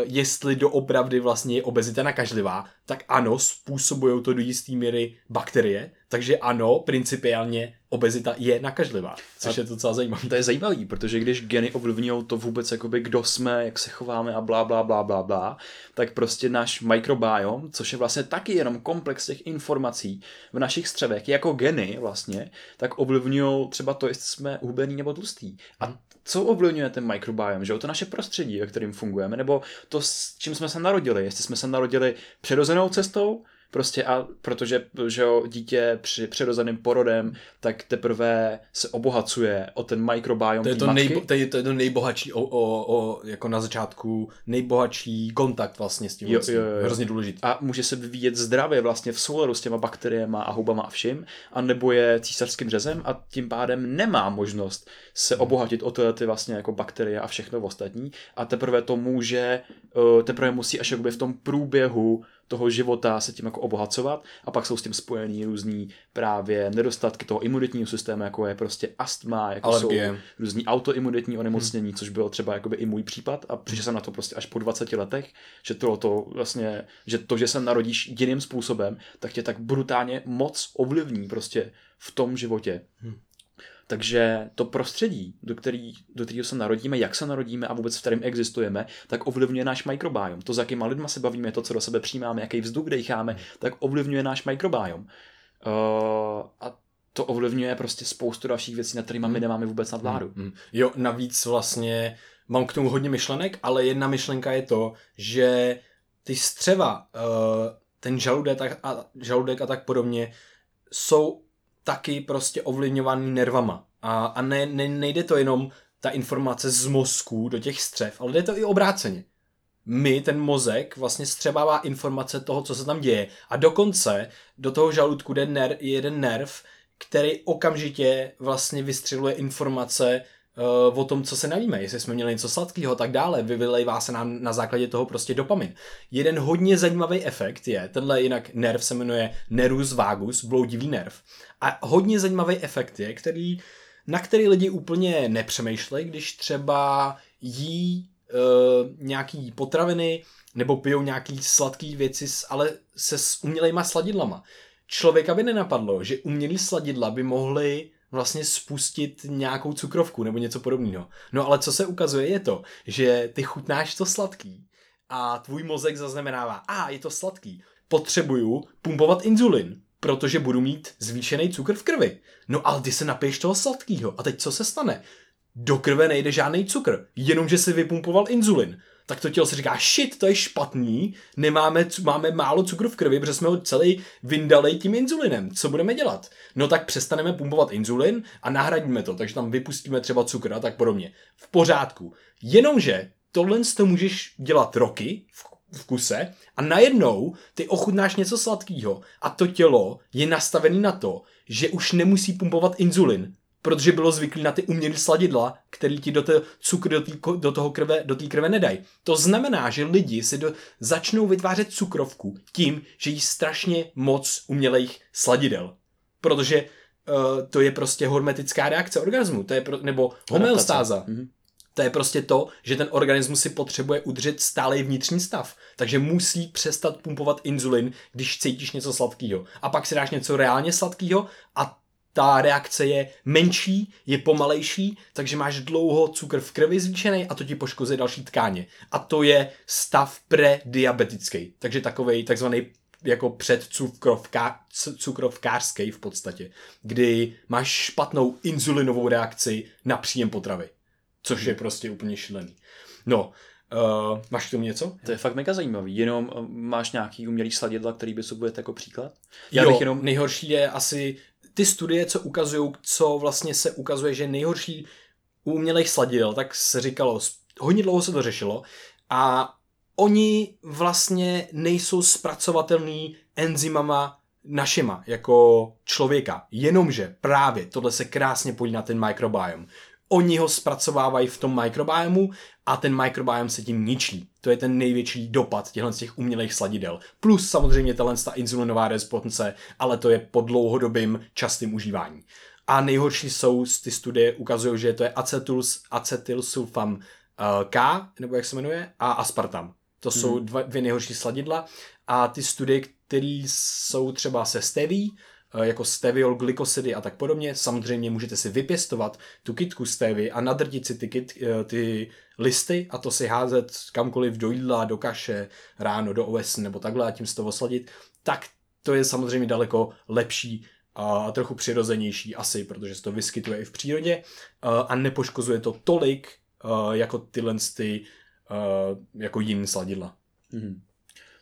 jestli doopravdy vlastně je obezita nakažlivá, tak ano, způsobují to do jisté míry bakterie, takže ano, principiálně obezita je nakažlivá, což a je docela zajímavé. To je zajímavý, protože když geny ovlivňují to vůbec, jakoby, kdo jsme, jak se chováme a blá, blá, blá, blá, blá, tak prostě náš mikrobiom, což je vlastně taky jenom komplex těch informací v našich střevech, jako geny vlastně, tak ovlivňují třeba to, jestli jsme hubený nebo tlustý. A co ovlivňuje ten mikrobiom, že jo? To naše prostředí, ve kterým fungujeme, nebo to, s čím jsme se narodili, jestli jsme se narodili přirozenou cestou, Prostě a protože že jo, dítě při přirozeným porodem, tak teprve se obohacuje o ten mikrobiom to je to, matky. nejbo, to, je, to je to nejbohatší, o, o, o, jako na začátku, nejbohatší kontakt vlastně s tím. Jo, jo, jo. Hrozně důležitý. A může se vyvíjet zdravě vlastně v souladu s těma bakteriemi a hubama a vším, a nebo je císařským řezem a tím pádem nemá možnost se obohatit o tyhle ty vlastně jako bakterie a všechno ostatní a teprve to může, eh, teprve musí až jakoby v tom průběhu toho života se tím jako obohacovat a pak jsou s tím spojený různý právě nedostatky toho imunitního systému, jako je prostě astma, jako Alergie. jsou různý autoimunitní onemocnění, hmm. což bylo třeba jakoby i můj případ a přišel jsem na to prostě až po 20 letech, že to, to vlastně, že to, že se narodíš jiným způsobem, tak tě tak brutálně moc ovlivní prostě v tom životě. Hmm. Takže to prostředí, do, který, do kterého se narodíme, jak se narodíme a vůbec v kterém existujeme, tak ovlivňuje náš mikrobiom. To, s jakýma lidma se bavíme, to, co do sebe přijímáme, jaký vzduch decháme, tak ovlivňuje náš mikrobiom. Uh, a to ovlivňuje prostě spoustu dalších věcí, nad kterými my nemáme vůbec nadvládu. Mm, mm. Jo, navíc vlastně mám k tomu hodně myšlenek, ale jedna myšlenka je to, že ty střeva, uh, ten žaludek a, žaludek a tak podobně, jsou taky prostě ovlivňovaný nervama. A, a ne, ne, nejde to jenom ta informace z mozku do těch střev, ale jde to i obráceně. My, ten mozek, vlastně střebává informace toho, co se tam děje. A dokonce do toho žaludku jde ner, je jeden nerv, který okamžitě vlastně vystřeluje informace uh, o tom, co se navíme, jestli jsme měli něco sladkého a tak dále, vylejvá se nám na základě toho prostě dopamin. Jeden hodně zajímavý efekt je, tenhle jinak nerv se jmenuje nervus vagus, bloudivý nerv. A hodně zajímavý efekt je, který, na který lidi úplně nepřemýšlejí, když třeba jí uh, nějaký potraviny nebo pijou nějaký sladký věci, ale se s umělejma sladidlama. Člověka by nenapadlo, že umělý sladidla by mohly vlastně spustit nějakou cukrovku nebo něco podobného. No ale co se ukazuje je to, že ty chutnáš to sladký a tvůj mozek zaznamenává, a je to sladký, potřebuju pumpovat inzulin, protože budu mít zvýšený cukr v krvi. No ale ty se napiješ toho sladkého a teď co se stane? Do krve nejde žádný cukr, jenomže si vypumpoval inzulin tak to tělo si říká, shit, to je špatný, nemáme, máme málo cukru v krvi, protože jsme ho celý vyndali tím inzulinem. Co budeme dělat? No tak přestaneme pumpovat inzulin a nahradíme to, takže tam vypustíme třeba cukr a tak podobně. V pořádku. Jenomže tohle to můžeš dělat roky v, v kuse a najednou ty ochutnáš něco sladkého a to tělo je nastavené na to, že už nemusí pumpovat inzulin, protože bylo zvyklý na ty umělé sladidla, který ti do, té cukr do, tý, do toho krve, do té krve nedají. To znamená, že lidi si do, začnou vytvářet cukrovku tím, že jí strašně moc umělých sladidel. Protože uh, to je prostě hormetická reakce organismu, to je pro, nebo homeostáza. Mm-hmm. To je prostě to, že ten organismus si potřebuje udržet stálý vnitřní stav. Takže musí přestat pumpovat inzulin, když cítíš něco sladkého. A pak si dáš něco reálně sladkého a ta reakce je menší, je pomalejší, takže máš dlouho cukr v krvi zvýšený a to ti poškozuje další tkáně. A to je stav prediabetický, takže takový takzvaný jako předcukrovká, cukrovkářský v podstatě, kdy máš špatnou inzulinovou reakci na příjem potravy, což je prostě úplně šílený. No, Uh, máš k tomu něco? To je fakt mega zajímavý. Jenom uh, máš nějaký umělý sladidla, který by se jako příklad? Já jo, bych jenom... nejhorší je asi ty studie, co ukazují, co vlastně se ukazuje, že nejhorší u umělých sladidel, tak se říkalo, hodně dlouho se to řešilo a oni vlastně nejsou zpracovatelný enzymama našima, jako člověka. Jenomže právě tohle se krásně podí na ten mikrobiom. Oni ho zpracovávají v tom mikrobiomu a ten mikrobiom se tím ničí. To je ten největší dopad těchto z těch umělých sladidel. Plus samozřejmě tahle ta insulinová responsce, ale to je po dlouhodobým častým užívání. A nejhorší jsou ty studie ukazují, že to je acetyls, acetylsulfam eh, K, nebo jak se jmenuje, a aspartam. To hmm. jsou dva, dvě nejhorší sladidla a ty studie, které jsou třeba se steví, jako steviol, glykosidy a tak podobně. Samozřejmě můžete si vypěstovat tu kitku stevy a nadrtit si ty, kit, eh, ty listy a to si házet kamkoliv do jídla, do kaše, ráno, do OS nebo takhle a tím z toho sladit, tak to je samozřejmě daleko lepší a trochu přirozenější asi, protože se to vyskytuje i v přírodě eh, a nepoškozuje to tolik jako tyhle ty, jako jiný sladidla. Mm-hmm.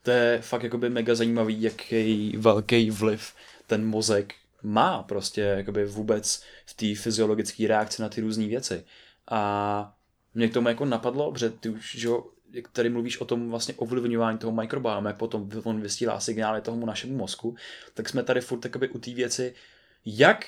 To je fakt jakoby mega zajímavý, jaký velký vliv ten mozek má prostě jakoby vůbec v té fyziologické reakci na ty různé věci. A mě k tomu jako napadlo, že ty už, že jak tady mluvíš o tom vlastně ovlivňování toho mikrobiomu, jak potom on vysílá signály tomu našemu mozku, tak jsme tady furt takoby u té věci, jak,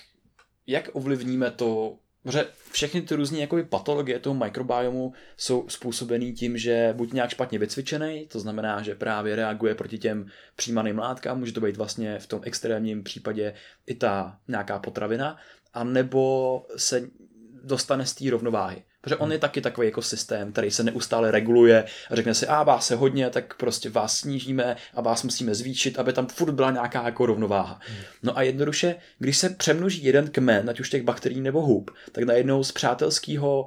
jak ovlivníme to Protože všechny ty různé jakoby, patologie toho mikrobiomu jsou způsobený tím, že buď nějak špatně vycvičený, to znamená, že právě reaguje proti těm přijímaným látkám, může to být vlastně v tom extrémním případě i ta nějaká potravina, a nebo se dostane z té rovnováhy. Protože on je taky takový jako systém, který se neustále reguluje a řekne si, a vás se hodně, tak prostě vás snížíme a vás musíme zvýšit, aby tam furt byla nějaká jako rovnováha. No a jednoduše, když se přemnoží jeden kmen, ať už těch bakterií nebo hub, tak najednou z přátelského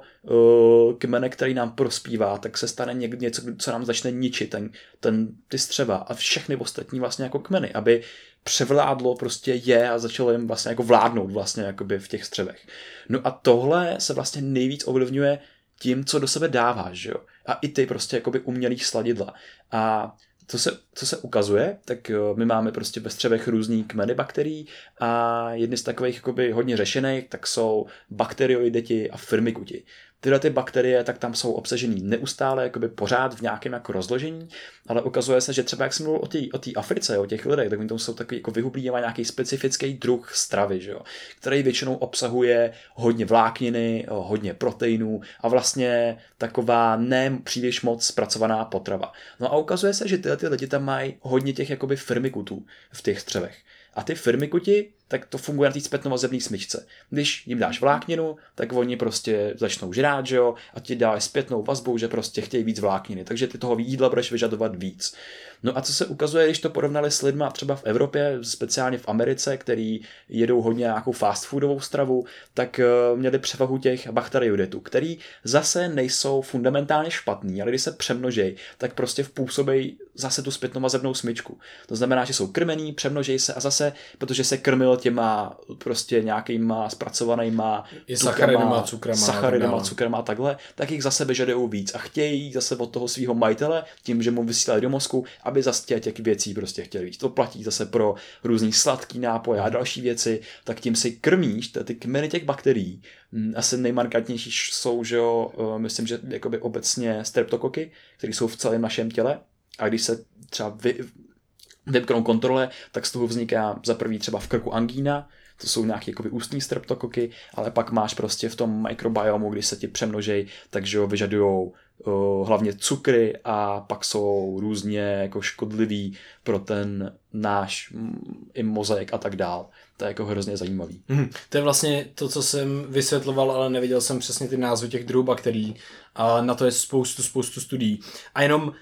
kmene, který nám prospívá, tak se stane někdy něco, co nám začne ničit, ten, ten, ty střeva a všechny ostatní vlastně jako kmeny, aby převládlo prostě je a začalo jim vlastně jako vládnout vlastně jakoby v těch střevech. No a tohle se vlastně nejvíc ovlivňuje tím, co do sebe dáváš, že jo. A i ty prostě jakoby umělý sladidla. A co se, co se ukazuje, tak my máme prostě ve střevech různý kmeny bakterií a jedny z takových jakoby hodně řešených, tak jsou bakterioideti a firmikuti tyhle ty bakterie, tak tam jsou obsažený neustále, jakoby pořád v nějakém jako rozložení, ale ukazuje se, že třeba jak jsem mluvil o té o Africe, o těch lidech, tak oni tam jsou takový jako vyhublí nějaký specifický druh stravy, že jo, který většinou obsahuje hodně vlákniny, hodně proteinů a vlastně taková ne příliš moc zpracovaná potrava. No a ukazuje se, že tyhle ty lidi tam mají hodně těch jakoby firmikutů v těch střevech. A ty firmikuti tak to funguje na té zpětnovazebné smyčce. Když jim dáš vlákninu, tak oni prostě začnou žrát, že jo, a ti dáš zpětnou vazbu, že prostě chtějí víc vlákniny, takže ty toho jídla budeš vyžadovat víc. No a co se ukazuje, když to porovnali s lidma třeba v Evropě, speciálně v Americe, který jedou hodně nějakou fast foodovou stravu, tak eh, měli převahu těch bakteriodetů, který zase nejsou fundamentálně špatný, ale když se přemnožej, tak prostě vpůsobej zase tu zpětnovazebnou smyčku. To znamená, že jsou krmený, přemnožej se a zase, protože se krmil těma prostě nějakýma zpracovanýma I sacharidama, cukrama, sacharidama, cukrama a takhle, tak jich zase vyžadují víc a chtějí zase od toho svého majitele, tím, že mu vysílají do mozku, aby zase těch, věcí prostě chtěli víc. To platí zase pro různý sladký nápoje a další věci, tak tím si krmíš ty kmeny těch bakterií. Mm, asi nejmarkantnější jsou, že jo, eh, myslím, že jakoby obecně streptokoky, které jsou v celém našem těle. A když se třeba vy, vymknou kontrole, tak z toho vzniká za prvý třeba v krku angína, to jsou nějaké jakoby ústní streptokoky, ale pak máš prostě v tom mikrobiomu, když se ti přemnožej, takže vyžadují uh, hlavně cukry a pak jsou různě jako škodlivý pro ten náš mm, i mozaik a tak dál. To je jako hrozně zajímavý. Hmm, to je vlastně to, co jsem vysvětloval, ale neviděl jsem přesně ty názvy těch druhů bakterií. A na to je spoustu, spoustu studií. A jenom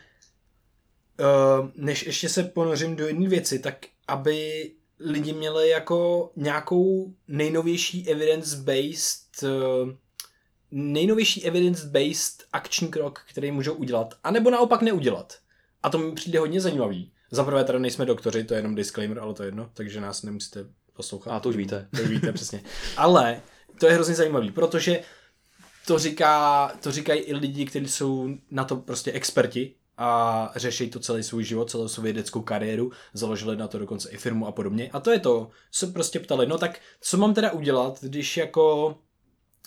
než ještě se ponořím do jedné věci, tak aby lidi měli jako nějakou nejnovější evidence-based uh, nejnovější evidence-based akční krok, který můžou udělat, anebo naopak neudělat. A to mi přijde hodně zajímavý. Za prvé teda nejsme doktoři, to je jenom disclaimer, ale to je jedno, takže nás nemusíte poslouchat. A to už víte. To už víte, přesně. Ale to je hrozně zajímavý, protože to, říká, to říkají i lidi, kteří jsou na to prostě experti a řeší to celý svůj život, celou svou vědeckou kariéru, založili na to dokonce i firmu a podobně. A to je to, se prostě ptali, no tak co mám teda udělat, když jako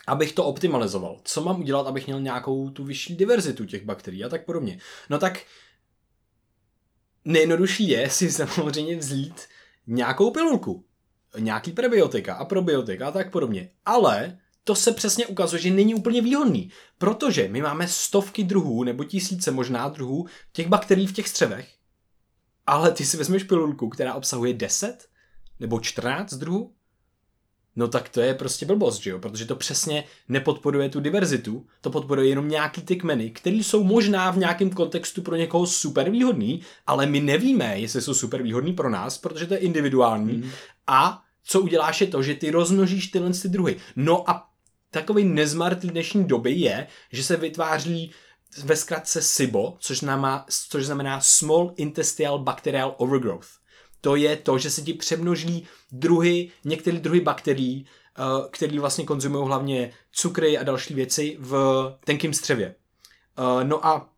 abych to optimalizoval. Co mám udělat, abych měl nějakou tu vyšší diverzitu těch bakterií a tak podobně. No tak nejjednodušší je si (laughs) samozřejmě vzít nějakou pilulku, nějaký prebiotika a probiotika a tak podobně. Ale to se přesně ukazuje, že není úplně výhodný, protože my máme stovky druhů nebo tisíce možná druhů těch bakterií v těch střevech, ale ty si vezmeš pilulku, která obsahuje 10 nebo 14 druhů no tak to je prostě blbost, že jo? Protože to přesně nepodporuje tu diverzitu, to podporuje jenom nějaký ty kmeny, které jsou možná v nějakém kontextu pro někoho super výhodný, ale my nevíme, jestli jsou super výhodný pro nás, protože to je individuální. Mm. A co uděláš je to, že ty rozmnožíš tyhle ty druhy. No a takový nezmart dnešní doby je, že se vytváří ve zkratce SIBO, což znamená, což znamená Small Intestinal Bacterial Overgrowth to je to, že se ti přemnoží druhy, některé druhy bakterií, eh, které vlastně konzumují hlavně cukry a další věci v tenkém střevě. Eh, no a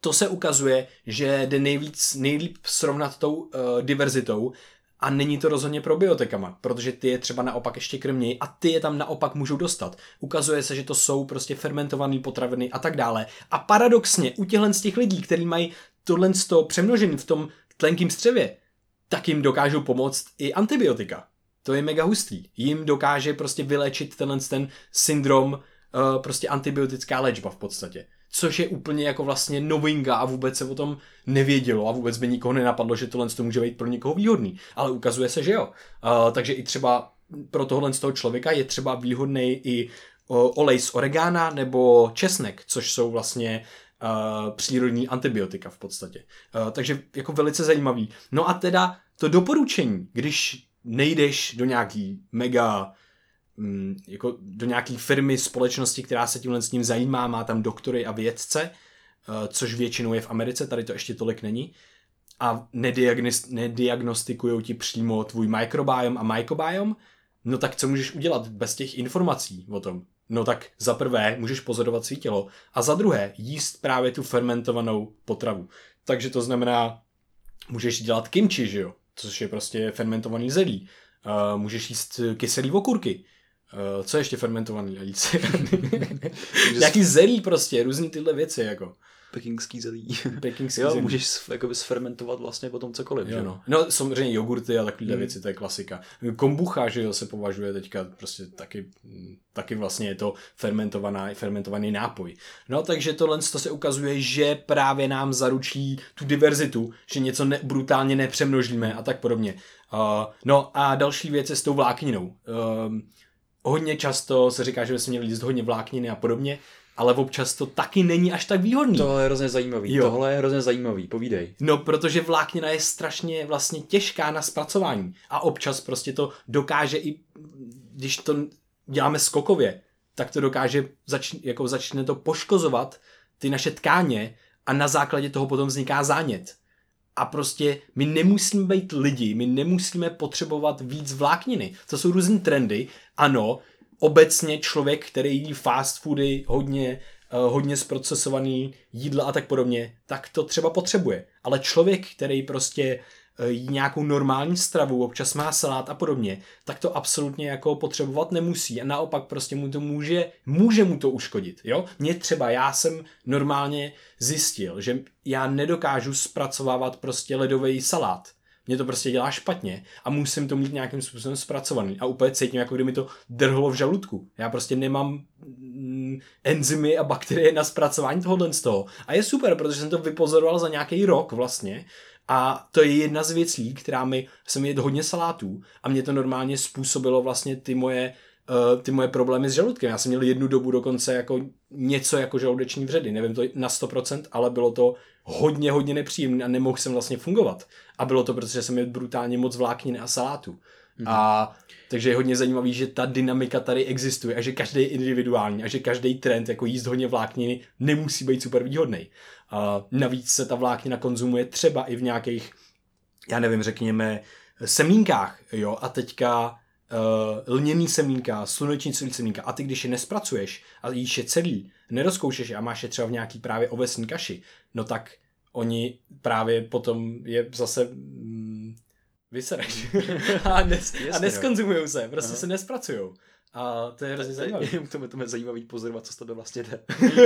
to se ukazuje, že jde nejvíc, nejlíp srovnat tou uh, diverzitou a není to rozhodně probiotikama, protože ty je třeba naopak ještě krmějí a ty je tam naopak můžou dostat. Ukazuje se, že to jsou prostě fermentované potraviny a tak dále. A paradoxně u těchhle z těch lidí, kteří mají tohle přemnožený v tom tlenkým střevě, tak jim dokážou pomoct i antibiotika. To je mega hustý. Jim dokáže prostě vylečit tenhle ten syndrom, uh, prostě antibiotická léčba v podstatě. Což je úplně jako vlastně novinka a vůbec se o tom nevědělo a vůbec by nikoho nenapadlo, že tohle to může být pro někoho výhodný. Ale ukazuje se, že jo. Uh, takže i třeba pro tohle z toho člověka je třeba výhodný i olej z oregána nebo česnek, což jsou vlastně uh, přírodní antibiotika v podstatě. Uh, takže jako velice zajímavý. No a teda to doporučení, když nejdeš do nějaký mega jako do nějaký firmy, společnosti, která se tímhle s ním zajímá, má tam doktory a vědce, uh, což většinou je v Americe, tady to ještě tolik není, a nediagnostikují ti přímo tvůj mikrobiom a microbiom, no tak co můžeš udělat bez těch informací o tom? No tak za prvé můžeš pozorovat svý tělo a za druhé jíst právě tu fermentovanou potravu. Takže to znamená, můžeš dělat kimchi, že jo? Což je prostě fermentovaný zelí. Uh, můžeš jíst kyselý okurky. Uh, co je ještě fermentovaný? Nějaký (laughs) zelí prostě, různý tyhle věci jako. Pekingský zelí. Pekingský jo, zelí. můžeš jakoby sfermentovat vlastně potom cokoliv. Jo, že? no. no, samozřejmě jogurty a takovéhle Hmm. věci, to je klasika. Kombucha, že jo, se považuje teďka prostě taky, taky vlastně je to fermentovaná, fermentovaný nápoj. No, takže tohle to se ukazuje, že právě nám zaručí tu diverzitu, že něco ne, brutálně nepřemnožíme a tak podobně. Uh, no a další věc je s tou vlákninou. Uh, hodně často se říká, že by se měli jíst hodně vlákniny a podobně, ale občas to taky není až tak výhodný. Tohle je hrozně zajímavý. Jo. Tohle je hrozně zajímavý, povídej. No, protože vláknina je strašně vlastně těžká na zpracování a občas prostě to dokáže i, když to děláme skokově, tak to dokáže, zač, jako začne to poškozovat ty naše tkáně a na základě toho potom vzniká zánět. A prostě my nemusíme být lidi, my nemusíme potřebovat víc vlákniny. To jsou různé trendy. Ano, obecně člověk, který jí fast foody, hodně, eh, hodně zprocesovaný jídla a tak podobně, tak to třeba potřebuje. Ale člověk, který prostě jí nějakou normální stravu, občas má salát a podobně, tak to absolutně jako potřebovat nemusí a naopak prostě mu to může, může mu to uškodit, jo? Mně třeba, já jsem normálně zjistil, že já nedokážu zpracovávat prostě ledový salát. Mě to prostě dělá špatně a musím to mít nějakým způsobem zpracovaný. A úplně cítím, jako kdyby to drhlo v žaludku. Já prostě nemám mm, enzymy a bakterie na zpracování tohohle z toho. A je super, protože jsem to vypozoroval za nějaký rok vlastně. A to je jedna z věcí, která mi, jsem jedl hodně salátů a mě to normálně způsobilo vlastně ty moje uh, ty moje problémy s žaludkem. Já jsem měl jednu dobu dokonce jako něco jako žaludeční vředy. Nevím to na 100%, ale bylo to hodně, hodně nepříjemné a nemohl jsem vlastně fungovat. A bylo to, protože jsem měl brutálně moc vláknin a salátů. Mm-hmm. A takže je hodně zajímavý, že ta dynamika tady existuje a že každý je individuální a že každý trend, jako jíst hodně vlákniny, nemusí být super výhodný. A navíc se ta vláknina konzumuje třeba i v nějakých, já nevím, řekněme, semínkách, jo, a teďka uh, lněný semínka, slunečnicový semínka a ty, když je nespracuješ a jíš je celý, nerozkoušeš je a máš je třeba v nějaký právě ovesní kaši, no tak oni právě potom je zase mm, vysereš (laughs) (laughs) a, nes, a Jasně, neskonzumujou se, prostě Aha. se nespracujou. A to je hrozně zajímavé. to, to, to je (laughs) zajímavý pozorovat, co z tebe vlastně jde.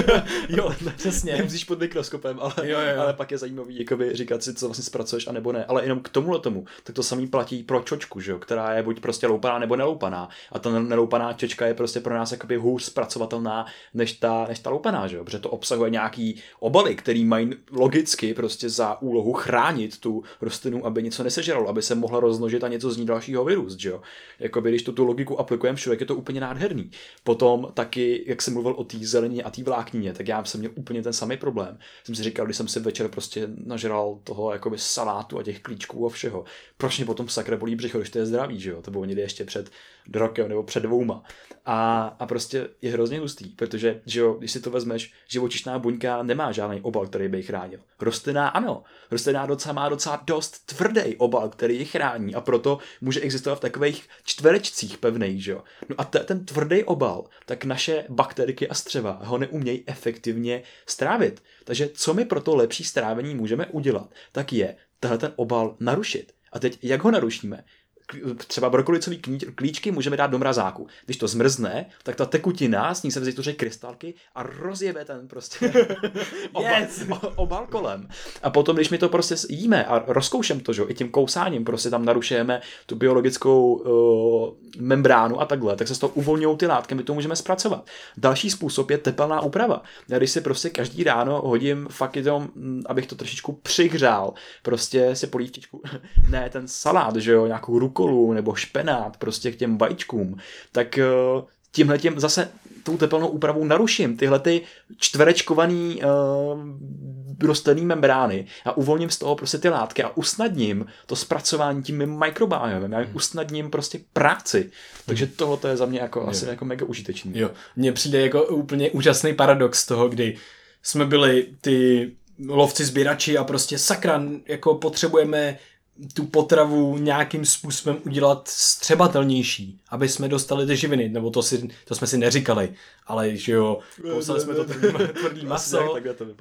(laughs) jo, (laughs) přesně. Nemusíš pod mikroskopem, ale, Jo, jo, ale pak je zajímavý jakoby, říkat si, co vlastně zpracuješ a nebo ne. Ale jenom k tomuhle tomu, tak to samý platí pro čočku, že jo, která je buď prostě loupaná nebo neloupaná. A ta neloupaná čočka je prostě pro nás jakoby hůř zpracovatelná než ta, než ta loupaná, že jo, protože to obsahuje nějaký obaly, který mají logicky prostě za úlohu chránit tu rostlinu, aby něco nesežralo, aby se mohla rozmnožit a něco z ní dalšího vyrůst, že jo. Jakoby, když tu, tu logiku aplikujeme všude, je to úplně nádherný. Potom taky, jak jsem mluvil o té zelenině a té vláknině, tak já jsem měl úplně ten samý problém. Jsem si říkal, když jsem si večer prostě nažral toho jakoby salátu a těch klíčků a všeho, proč mě potom sakra bolí břicho, když to je zdravý, že jo? To bylo někdy ještě před rokem nebo před dvouma. A, a prostě je hrozně hustý, protože, že jo, když si to vezmeš, živočišná buňka nemá žádný obal, který by ji chránil. Rostlinná ano. Rostlinná docela má docela dost tvrdý obal, který ji chrání a proto může existovat v takových čtverečcích pevných, že jo. No a te, ten tvrdý obal, tak naše bakteriky a střeva ho neumějí efektivně strávit. Takže co my pro to lepší strávení můžeme udělat, tak je tenhle ten obal narušit. A teď jak ho narušíme? Třeba brokolicový klí- klíčky můžeme dát do mrazáku. Když to zmrzne, tak ta tekutina, s ní se vytvoří krystalky a rozjebe ten prostě (laughs) obal, Yes! (laughs) obal kolem. A potom, když my to prostě jíme a rozkoušem to, že? jo, i tím kousáním prostě tam narušujeme tu biologickou uh, membránu a takhle, tak se z toho uvolňují ty látky, my to můžeme zpracovat. Další způsob je tepelná úprava. Já když si prostě každý ráno hodím fakt jenom, mm, abych to trošičku přihřál, prostě si polívčičku, (laughs) ne ten salát, že jo, nějakou rukolu nebo špenát prostě k těm vajíčkům, tak uh, tímhle tím zase tou tepelnou úpravou naruším tyhle ty čtverečkovaný uh, rostlinný membrány a uvolním z toho prostě ty látky a usnadním to zpracování tím mým mikrobiomem, já jim usnadním prostě práci. Takže tohle je za mě jako asi jako mega užitečný. Jo, mně přijde jako úplně úžasný paradox toho, kdy jsme byli ty lovci sběrači a prostě sakra, jako potřebujeme tu potravu nějakým způsobem udělat střebatelnější, aby jsme dostali ty živiny, nebo to, si, to jsme si neříkali, ale že jo, kousali jsme to (laughs) tvrdý, maso.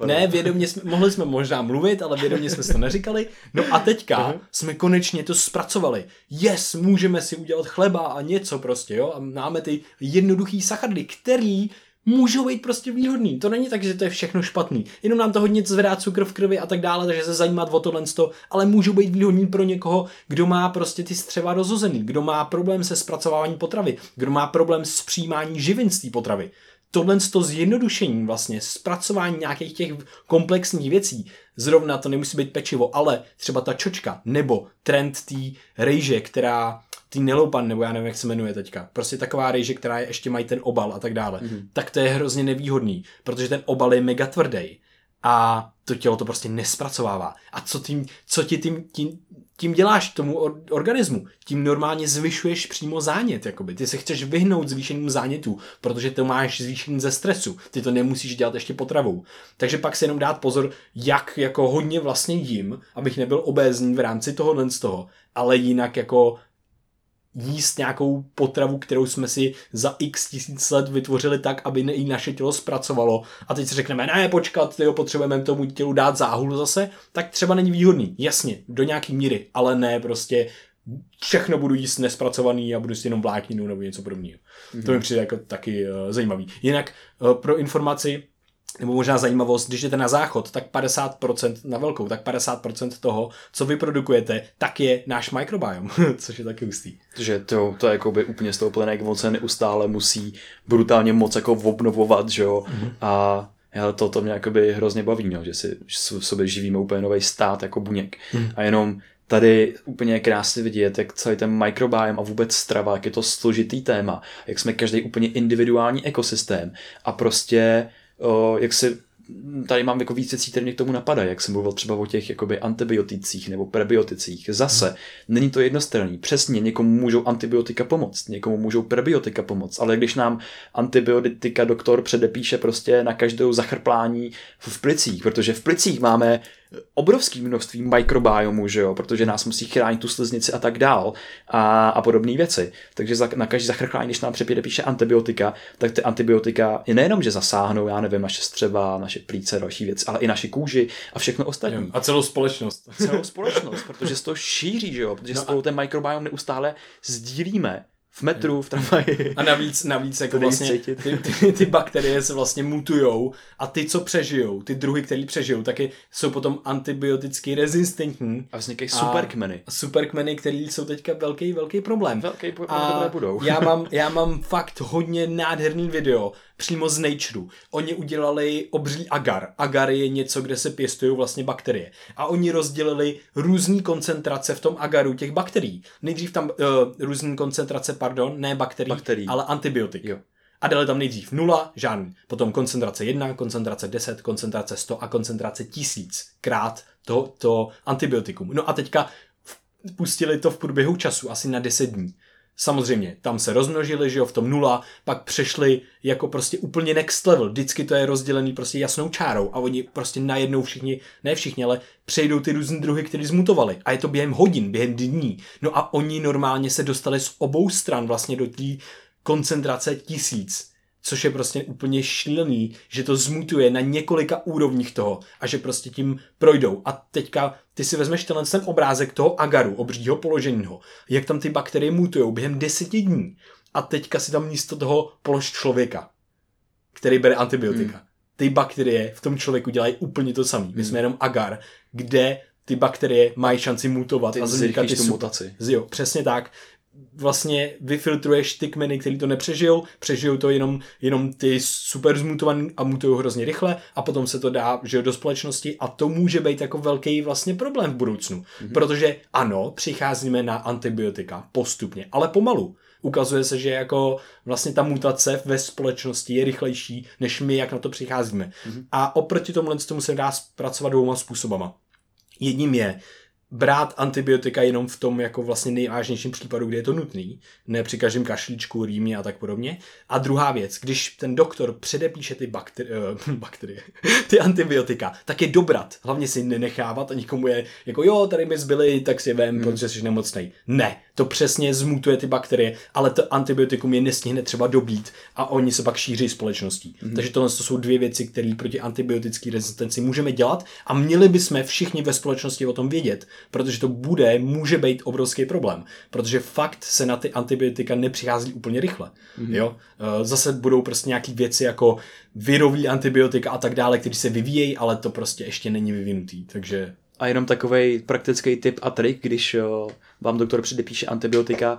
Ne, vědomě jsme, mohli jsme možná mluvit, ale vědomě jsme si to neříkali. No a teďka jsme konečně to zpracovali. Yes, můžeme si udělat chleba a něco prostě, jo, a máme ty jednoduchý sacharidy, který můžou být prostě výhodný. To není tak, že to je všechno špatný. Jenom nám to hodně zvedá cukr v krvi a tak dále, takže se zajímat o tohle, ale můžou být výhodný pro někoho, kdo má prostě ty střeva rozhozený, kdo má problém se zpracováváním potravy, kdo má problém s přijímání živin z té potravy. Tohle to zjednodušení vlastně, zpracování nějakých těch komplexních věcí, zrovna to nemusí být pečivo, ale třeba ta čočka, nebo trend té rejže, která ty neloupan, nebo já nevím, jak se jmenuje teďka. Prostě taková rejže, která je, ještě mají ten obal a tak dále. Mm-hmm. Tak to je hrozně nevýhodný, protože ten obal je mega tvrdý a to tělo to prostě nespracovává. A co, tím, co ti tím, tím, tím děláš tomu organismu? Tím normálně zvyšuješ přímo zánět. Jakoby. Ty se chceš vyhnout zvýšeným zánětu, protože to máš zvýšený ze stresu. Ty to nemusíš dělat ještě potravou. Takže pak si jenom dát pozor, jak jako hodně vlastně jím, abych nebyl obézní v rámci tohohle z toho, ale jinak jako jíst nějakou potravu, kterou jsme si za x tisíc let vytvořili tak, aby i naše tělo zpracovalo a teď si řekneme, ne, počkat, tyjo, potřebujeme tomu tělu dát záhul zase, tak třeba není výhodný. Jasně, do nějaký míry, ale ne prostě všechno budu jíst nespracovaný a budu si jenom vlákninu nebo něco podobného. Mm-hmm. To mi přijde jako taky uh, zajímavý. Jinak uh, pro informaci, nebo možná zajímavost, když jdete na záchod, tak 50% na velkou, tak 50% toho, co vyprodukujete, tak je náš mikrobiom, (laughs) což je taky hustý. Takže to, to je jako by úplně z toho plné, jak se neustále musí brutálně moc jako obnovovat, že jo, mm-hmm. a já to, to mě jakoby hrozně baví, no, že si v sobě živíme úplně nový stát jako buněk. Mm. A jenom tady úplně krásně vidět, jak celý ten microbiome a vůbec strava, jak je to složitý téma, jak jsme každý úplně individuální ekosystém a prostě jak se tady mám jako víc věcí, které mě k tomu napadají, jak jsem mluvil třeba o těch jakoby antibioticích nebo prebioticích. Zase, hmm. není to jednostranný. Přesně, někomu můžou antibiotika pomoct, někomu můžou prebiotika pomoct, ale když nám antibiotika doktor předepíše prostě na každou zachrplání v plicích, protože v plicích máme obrovské množství mikrobiomu, že jo, protože nás musí chránit tu sliznici a tak dál a, a podobné věci. Takže za, na každý zachrchlání, když nám přepíde píše antibiotika, tak ty antibiotika je nejenom, že zasáhnou, já nevím, naše střeva, naše plíce, další věci, ale i naši kůži a všechno ostatní. A celou společnost. Celou společnost, protože se to šíří, že jo, protože no spolu a... ten mikrobiom neustále sdílíme v metru, v tramvaji. A navíc, navíc jako vlastně ty, ty, ty, bakterie se vlastně mutujou a ty, co přežijou, ty druhy, které přežijou, taky jsou potom antibioticky rezistentní. A vznikají superkmeny. Superkmeny, které jsou teďka velký, velký problém. Velký a budou. já, mám, (laughs) já mám fakt hodně nádherný video, přímo z Nature. Oni udělali obří agar. Agar je něco, kde se pěstují vlastně bakterie. A oni rozdělili různé koncentrace v tom agaru těch bakterií. Nejdřív tam uh, různé koncentrace, pardon, ne bakterií, bakterií. ale antibiotik. Jo. A dali tam nejdřív nula, žádný. Potom koncentrace 1, koncentrace 10, koncentrace 100 a koncentrace 1000 krát to, to antibiotikum. No a teďka pustili to v průběhu času, asi na 10 dní. Samozřejmě, tam se rozmnožili, že jo, v tom nula, pak přešli jako prostě úplně next level. Vždycky to je rozdělený prostě jasnou čárou a oni prostě najednou všichni, ne všichni, ale přejdou ty různé druhy, které zmutovali. A je to během hodin, během dní. No a oni normálně se dostali z obou stran vlastně do té koncentrace tisíc což je prostě úplně šílený, že to zmutuje na několika úrovních toho a že prostě tím projdou. A teďka ty si vezmeš tenhle ten obrázek toho agaru, obřího položeného, jak tam ty bakterie mutují během deseti dní a teďka si tam místo toho polož člověka, který bere antibiotika. Hmm. Ty bakterie v tom člověku dělají úplně to samé. My hmm. jsme jenom agar, kde ty bakterie mají šanci mutovat ty a vznikat ty mutaci. Jo, přesně tak vlastně vyfiltruješ ty kmeny, který to nepřežijou, přežijou to jenom, jenom ty super zmutovaný a mutují hrozně rychle a potom se to dá že do společnosti a to může být jako velký vlastně problém v budoucnu. Mm-hmm. Protože ano, přicházíme na antibiotika postupně, ale pomalu. Ukazuje se, že jako vlastně ta mutace ve společnosti je rychlejší, než my, jak na to přicházíme. Mm-hmm. A oproti tomu tomu se dá pracovat dvouma způsobama. Jedním je brát antibiotika jenom v tom jako vlastně nejvážnějším případu, kdy je to nutný, ne při každém kašlíčku, rýmě a tak podobně. A druhá věc, když ten doktor předepíše ty bakterie, uh, (laughs) bakterie ty antibiotika, tak je dobrat. Hlavně si nenechávat a nikomu je jako jo, tady mi zbyly, tak si vem, hmm. protože jsi nemocnej. Ne, to přesně zmutuje ty bakterie, ale to antibiotikum je nestihne třeba dobít a oni se pak šíří společností. Hmm. Takže tohle to jsou dvě věci, které proti antibiotické rezistenci můžeme dělat a měli bychom všichni ve společnosti o tom vědět, protože to bude, může být obrovský problém, protože fakt se na ty antibiotika nepřichází úplně rychle. Mm-hmm. Jo? Eh, zase budou prostě nějaké věci jako virový antibiotika a tak dále, které se vyvíjejí, ale to prostě ještě není vyvinutý, takže... A jenom takový praktický tip a trik, když uh, vám doktor předepíše antibiotika,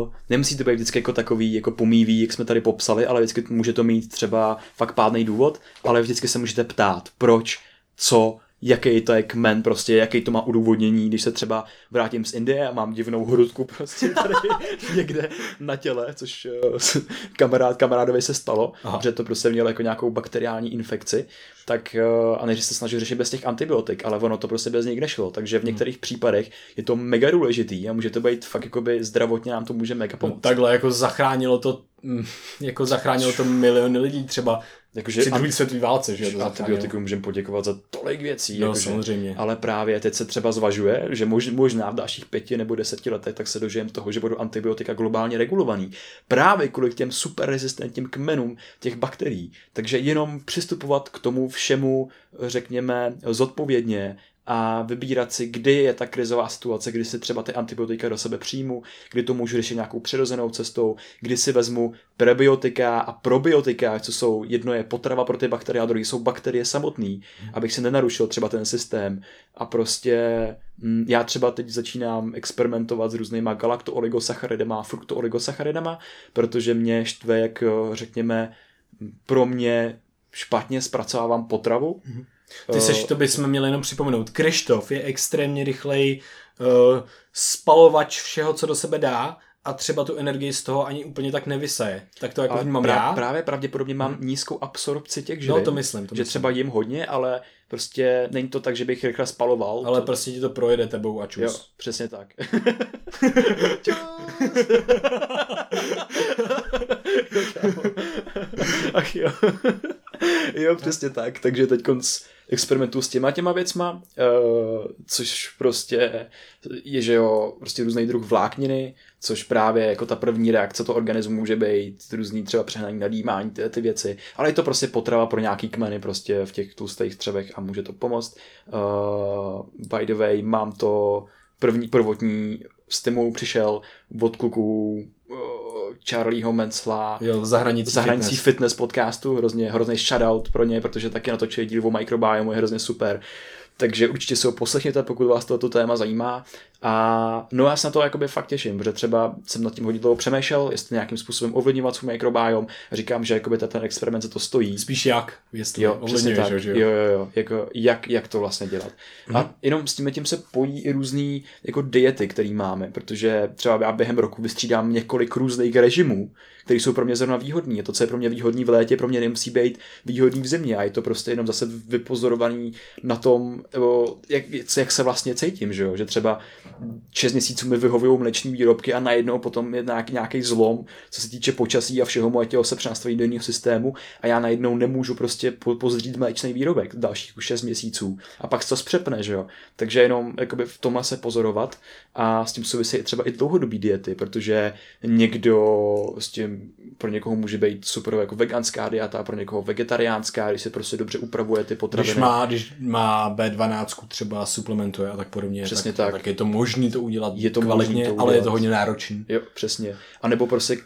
uh, nemusí to být vždycky jako takový jako pomývý, jak jsme tady popsali, ale vždycky může to mít třeba fakt pádný důvod, ale vždycky se můžete ptát, proč, co, jaký to je kmen, prostě, jaký to má udůvodnění, když se třeba vrátím z Indie a mám divnou hrudku prostě tady (laughs) někde na těle, což uh, (laughs) kamarád, kamarádovi se stalo, Aha. že to prostě mělo jako nějakou bakteriální infekci, tak uh, a než se snažil řešit bez těch antibiotik, ale ono to prostě bez nich nešlo, takže v hmm. některých hmm. případech je to mega důležitý a může to být fakt jakoby zdravotně nám to může mega pomoct. No, takhle jako zachránilo to mm, jako zachránilo to miliony lidí třeba Jakože při druhé světové válce, že? Antibiotiku můžeme poděkovat za tolik věcí. No, jakože, samozřejmě. Ale právě teď se třeba zvažuje, že mož, možná v dalších pěti nebo deseti letech tak se dožijeme toho, že budou antibiotika globálně regulovaný. Právě kvůli těm super rezistentním kmenům těch bakterií. Takže jenom přistupovat k tomu všemu, řekněme, zodpovědně a vybírat si, kdy je ta krizová situace, kdy si třeba ty antibiotika do sebe přijmu, kdy to můžu řešit nějakou přirozenou cestou, kdy si vezmu prebiotika a probiotika, co jsou, jedno je potrava pro ty bakterie a druhý jsou bakterie samotný, abych si nenarušil třeba ten systém. A prostě mm, já třeba teď začínám experimentovat s různýma galaktooligosacharidama a fruktooligosacharidama, protože mě štve, jak řekněme, pro mě špatně zpracovávám potravu, mm-hmm ty seš, to bychom měli jenom připomenout. Krištof je extrémně rychlej uh, spalovač všeho, co do sebe dá a třeba tu energii z toho ani úplně tak nevysaje. Tak to jako ale vnímám pra, já. Právě pravděpodobně mám hmm. nízkou absorpci těch živin. No to myslím. To že myslím. třeba jim hodně, ale prostě není to tak, že bych rychle spaloval. Ale to... prostě ti to projede tebou a čus. Jo, přesně tak. (laughs) (laughs) Ach jo. jo, přesně tak. Takže teď experimentu s těma těma věcma, uh, což prostě je, že jo, prostě různý druh vlákniny, což právě jako ta první reakce toho organismu může být různý třeba přehnaný nadýmání, ty, ty věci, ale je to prostě potrava pro nějaký kmeny prostě v těch tlustých střevech a může to pomoct. Uh, by the way, mám to první prvotní stimul přišel od kluků Charlieho Mencla jo, v zahraničí, v zahraničí fitness. fitness podcastu, hrozně, hrozný shoutout pro ně, protože taky natočili díl o mikrobiomu, je hrozně super. Takže určitě si ho poslechněte, pokud vás toto téma zajímá. A no já se na to jakoby fakt těším, protože třeba jsem nad tím hodně dlouho přemýšlel, jestli nějakým způsobem ovlivňovat svůj mikrobiom. Říkám, že jakoby ten experiment se to stojí. Spíš jak, jestli jo, přesně tak. Že jo? jo, jo, jo. Jako, jak, jak, to vlastně dělat. Mm-hmm. A mhm. jenom s tím tím se pojí i různý jako diety, které máme, protože třeba já během roku vystřídám několik různých režimů, které jsou pro mě zrovna výhodné. Je to, co je pro mě výhodný v létě, pro mě nemusí být výhodný v zimě a je to prostě jenom zase vypozorovaný na tom, jak, jak se vlastně cítím, že, jo? že třeba 6 měsíců mi vyhovují mleční výrobky a najednou potom je nějaký, nějaký zlom, co se týče počasí a všeho moje tělo se přenastaví do jiného systému a já najednou nemůžu prostě pozřít mléčný výrobek dalších 6 měsíců a pak to zpřepne, že jo. Takže jenom jakoby v tomhle se pozorovat a s tím souvisí třeba i dlouhodobý diety, protože někdo s tím pro někoho může být super jako veganská dieta, pro někoho vegetariánská, když se prostě dobře upravuje ty potraviny. Když má, když má B12 třeba suplementuje a tak podobně, Přesně tak, tak. tak je to možné to udělat je to kvalitně, to udělat. ale je to hodně náročné. Jo, přesně. A nebo prostě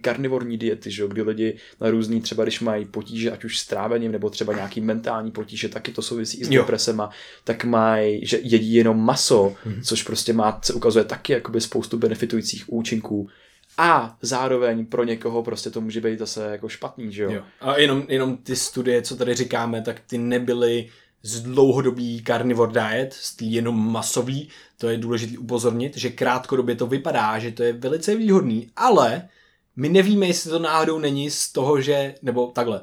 karnivorní diety, že, kdy lidi na různý, třeba když mají potíže, ať už s trávením, nebo třeba nějaký mentální potíže, taky to souvisí i s depresema, tak mají, že jedí jenom maso, mm-hmm. což prostě má, se ukazuje taky jakoby spoustu benefitujících účinků a zároveň pro někoho prostě to může být zase jako špatný, že jo? jo. A jenom, jenom ty studie, co tady říkáme, tak ty nebyly z dlouhodobý carnivore diet, jenom masový, to je důležité upozornit, že krátkodobě to vypadá, že to je velice výhodný, ale my nevíme, jestli to náhodou není z toho, že, nebo takhle,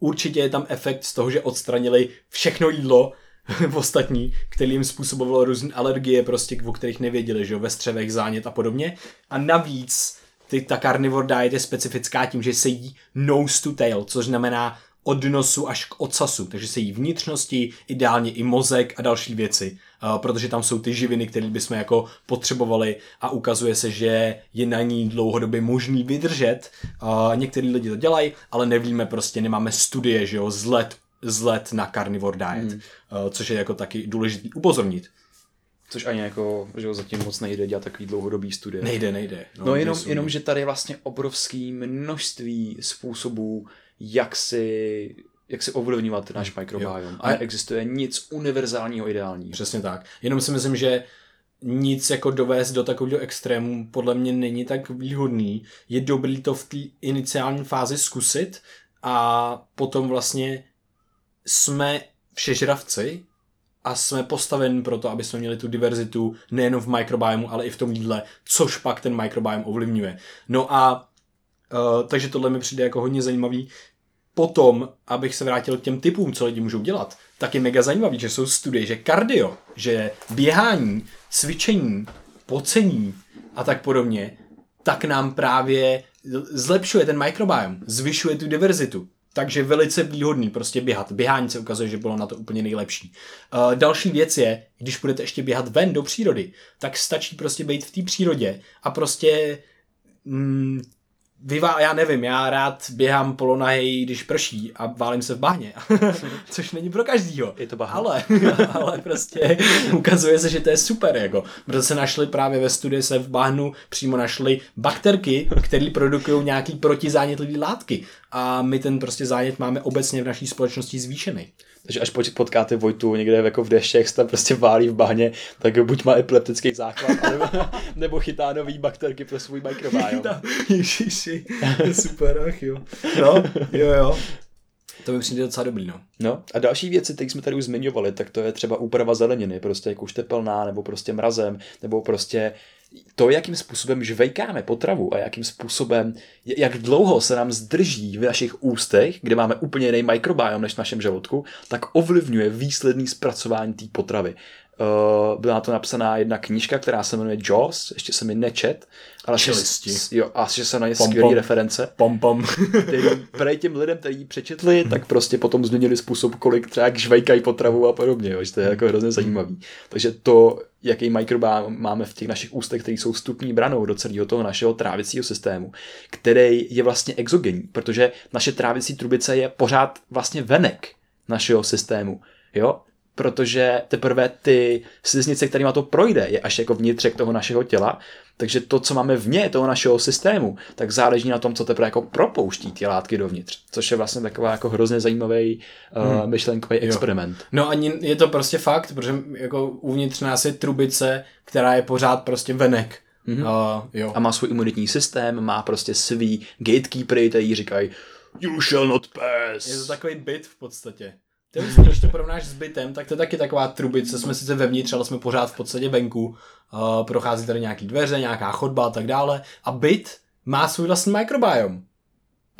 určitě je tam efekt z toho, že odstranili všechno jídlo (laughs) ostatní, který jim způsobovalo různé alergie, prostě, o kterých nevěděli, že jo, ve střevech, zánět a podobně. A navíc ty, ta carnivore diet je specifická tím, že se jí nose to tail, což znamená od nosu až k ocasu, takže se jí vnitřnosti, ideálně i mozek a další věci, uh, protože tam jsou ty živiny, které bychom jako potřebovali a ukazuje se, že je na ní dlouhodobě možný vydržet. Uh, některý lidi to dělají, ale nevíme prostě, nemáme studie, že jo, z let, z let na carnivore diet, hmm. uh, což je jako taky důležitý upozornit. Což ani jako, že jo, zatím moc nejde dělat takový dlouhodobý studie. Nejde, nejde. No, no jenom, jenom, že tady je vlastně obrovský množství způsobů, jak si jak si ovlivňovat náš microbiome. A existuje nic univerzálního ideálního. Přesně tak. Jenom si myslím, že nic jako dovést do takového extrému podle mě není tak výhodný. Je dobrý to v té iniciální fázi zkusit a potom vlastně jsme všežravci a jsme postaveni pro to, aby jsme měli tu diverzitu nejen v mikrobiomu, ale i v tom jídle, což pak ten mikrobiom ovlivňuje. No a uh, takže tohle mi přijde jako hodně zajímavý. Potom, abych se vrátil k těm typům, co lidi můžou dělat, tak je mega zajímavý, že jsou studie, že kardio, že běhání, cvičení, pocení a tak podobně, tak nám právě zlepšuje ten mikrobiom, zvyšuje tu diverzitu. Takže velice výhodný prostě běhat. Běhání se ukazuje, že bylo na to úplně nejlepší. Uh, další věc je, když budete ještě běhat ven do přírody, tak stačí prostě být v té přírodě a prostě mm, vyvá, já nevím, já rád běhám polonahej, když prší a válím se v bahně, (laughs) což není pro každýho. Je to bahna. Ale, (laughs) ale prostě ukazuje se, že to je super, jako. Protože se našli právě ve studii se v bahnu přímo našli bakterky, které produkují nějaký protizánětlivý látky a my ten prostě zánět máme obecně v naší společnosti zvýšený. Takže až potkáte Vojtu někde jako v deštěch, se tam prostě válí v bahně, tak buď má epileptický základ, (laughs) nebo, nebo chytá nový bakterky pro svůj mikrobiom. (laughs) Ježiši, super, ach jo. No, jo, jo. To mi přijde docela dobrý, no. No a další věci, které jsme tady už zmiňovali, tak to je třeba úprava zeleniny, prostě jako už tepelná, nebo prostě mrazem, nebo prostě to, jakým způsobem žvejkáme potravu a jakým způsobem, jak dlouho se nám zdrží v našich ústech, kde máme úplně jiný mikrobiom než v našem žaludku, tak ovlivňuje výsledný zpracování té potravy. Uh, byla na to napsaná jedna knížka, která se jmenuje Jaws, ještě se mi nečet, ale Čelisti. jo, a že se na ně skvělé reference. Pom, pom. (laughs) který těm lidem, kteří ji přečetli, (laughs) tak prostě potom změnili způsob, kolik třeba žvejkají potravu a podobně, jo, že to je jako hrozně zajímavý. Takže to, jaký mikrobiom máme v těch našich ústech, které jsou vstupní branou do celého toho našeho trávicího systému, který je vlastně exogenní, protože naše trávicí trubice je pořád vlastně venek našeho systému. Jo? Protože teprve ty sliznice, kterými to projde, je až jako vnitřek toho našeho těla, takže to, co máme vně toho našeho systému, tak záleží na tom, co teprve jako propouští ty látky dovnitř, což je vlastně taková jako hrozně zajímavý uh, hmm. myšlenkový jo. experiment. No a je to prostě fakt, protože jako uvnitř nás je trubice, která je pořád prostě venek. Mm-hmm. Uh, jo. A má svůj imunitní systém, má prostě svý gatekeepery, který říkají You shall not pass. Je to takový byt v podstatě. Ty, když to porovnáš s bytem, tak to je taky taková trubice, jsme sice vevnitř, ale jsme pořád v podstatě venku. Uh, prochází tady nějaký dveře, nějaká chodba a tak dále. A byt má svůj vlastní mikrobiom.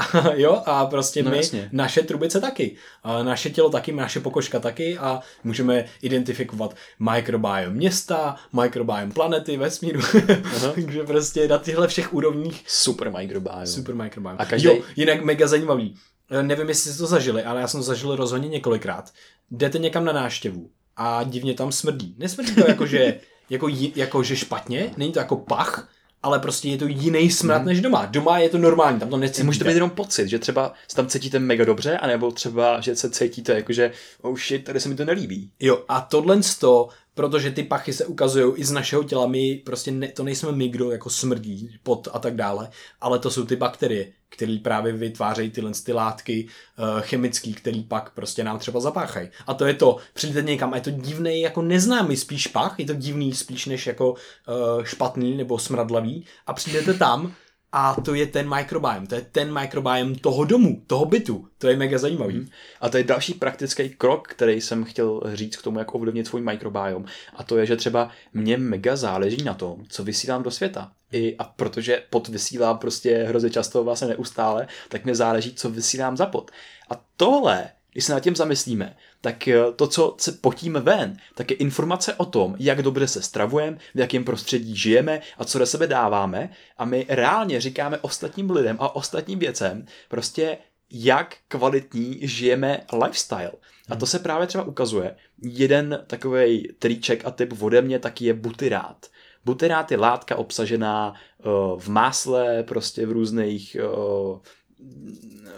(laughs) jo, a prostě no, my, jasně. naše trubice taky, a naše tělo taky, naše pokožka taky a můžeme identifikovat mikrobiom města, mikrobiom planety, vesmíru, (laughs) takže prostě na těchto všech úrovních super mikrobiom. Super mikrobiom. A každý... Jo, jinak mega zajímavý. Eh, nevím, jestli jste to zažili, ale já jsem to zažil rozhodně několikrát. Jdete někam na náštěvu a divně tam smrdí. Nesmrdí to jako, že, (laughs) jako, jako, že špatně, není to jako pach, ale prostě je to jiný smrad mm. než doma. Doma je to normální, tam to necítíte. Může to být jenom pocit, že třeba se tam cítíte mega dobře, anebo třeba, že se cítíte jako, že oh shit, tady se mi to nelíbí. Jo, a tohle to protože ty pachy se ukazují i z našeho těla, my prostě ne, to nejsme my, kdo jako smrdí, pot a tak dále, ale to jsou ty bakterie, které právě vytvářejí tyhle ty látky uh, chemické, které pak prostě nám třeba zapáchají. A to je to, přijdete někam a je to divný, jako neznámý spíš pach, je to divný spíš než jako uh, špatný nebo smradlavý a přijdete tam a to je ten microbiome, to je ten microbiome toho domu, toho bytu. To je mega zajímavý. Mm. A to je další praktický krok, který jsem chtěl říct k tomu, jak ovlivnit svůj microbiome. A to je, že třeba mě mega záleží na tom, co vysílám do světa. I, a protože pod vysílám prostě hrozně často vlastně neustále, tak mě záleží, co vysílám za pod. A tohle když se nad tím zamyslíme, tak eh, to, co se potíme ven, tak je informace o tom, jak dobře se stravujeme, v jakém prostředí žijeme a co do sebe dáváme a my reálně říkáme ostatním lidem a ostatním věcem prostě jak kvalitní žijeme lifestyle. A to se právě třeba ukazuje. Jeden takový triček a typ ode mě taky je butyrát. Butyrát je látka obsažená uh, v másle, prostě v různých uh,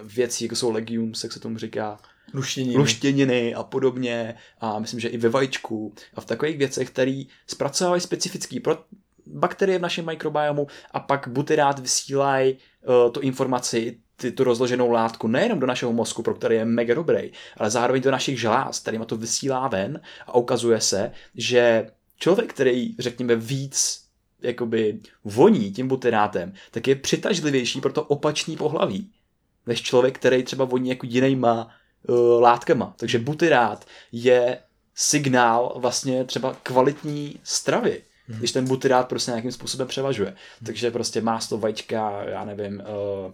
věcí, jako jsou legumes, jak se tomu říká. Luštěniny. Luštěniny a podobně. A myslím, že i ve vajíčku. A v takových věcech, které zpracovávají specifický pro bakterie v našem mikrobiomu a pak butyrát vysílají uh, tu informaci tu rozloženou látku nejenom do našeho mozku, pro který je mega dobrý, ale zároveň do našich žláz, kterýma to vysílá ven a ukazuje se, že člověk, který, řekněme, víc jakoby voní tím butyrátem, tak je přitažlivější pro to opačný pohlaví, než člověk, který třeba voní jako jinýma uh, látkama. Takže butyrát je signál vlastně třeba kvalitní stravy, hmm. když ten butyrát prostě nějakým způsobem převažuje. Hmm. Takže prostě máslo, vajíčka, já nevím, uh,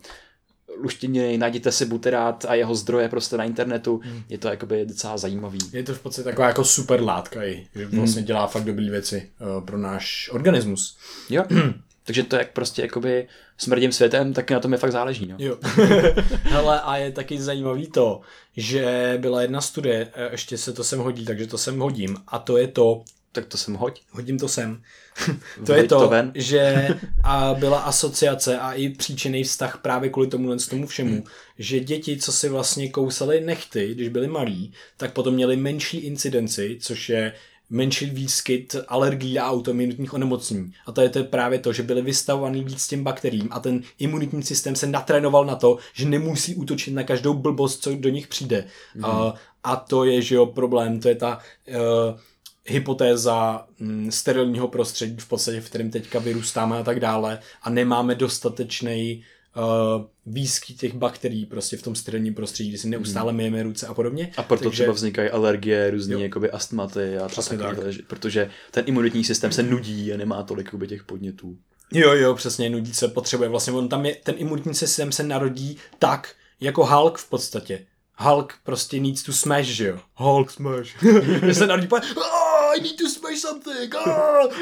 luštěniny, najděte si buterát a jeho zdroje prostě na internetu, hmm. je to jakoby docela zajímavý. Je to v podstatě taková jako super látka i, že hmm. vlastně dělá fakt dobré věci uh, pro náš organismus. Jo, (clears throat) takže to jak prostě jakoby smrdím světem, tak na tom je fakt záleží. No. Jo. (laughs) Hele, a je taky zajímavý to, že byla jedna studie, eh, ještě se to sem hodí, takže to sem hodím, a to je to, tak to sem hoď. Hodím to sem. (laughs) to je to, to ven. (laughs) že a byla asociace a i příčinný vztah právě kvůli tomu tomu všemu, hmm. že děti, co si vlastně kousaly nechty, když byly malí, tak potom měli menší incidenci, což je menší výskyt alergií a autoimunitních onemocnění. A to je to právě to, že byly vystavovaný víc těm bakteriím a ten imunitní systém se natrénoval na to, že nemusí útočit na každou blbost, co do nich přijde. Mm. Uh, a to je, že jo, problém, to je ta uh, hypotéza mm, sterilního prostředí, v podstatě, v kterém teďka vyrůstáme a tak dále a nemáme dostatečný uh, výskyt těch bakterií prostě v tom sterilním prostředí, kdy si neustále hmm. myjeme ruce a podobně. A proto Takže... třeba vznikají alergie, různé jakoby astmaty a Přesně tak. protože ten imunitní systém se nudí a nemá tolik jakoby, těch podnětů. Jo, jo, přesně, nudí se, potřebuje vlastně, on tam je, ten imunitní systém se narodí tak, jako Hulk v podstatě. Hulk prostě needs to smash, že jo? Hulk smash. (laughs) se narodí, I need to smash something.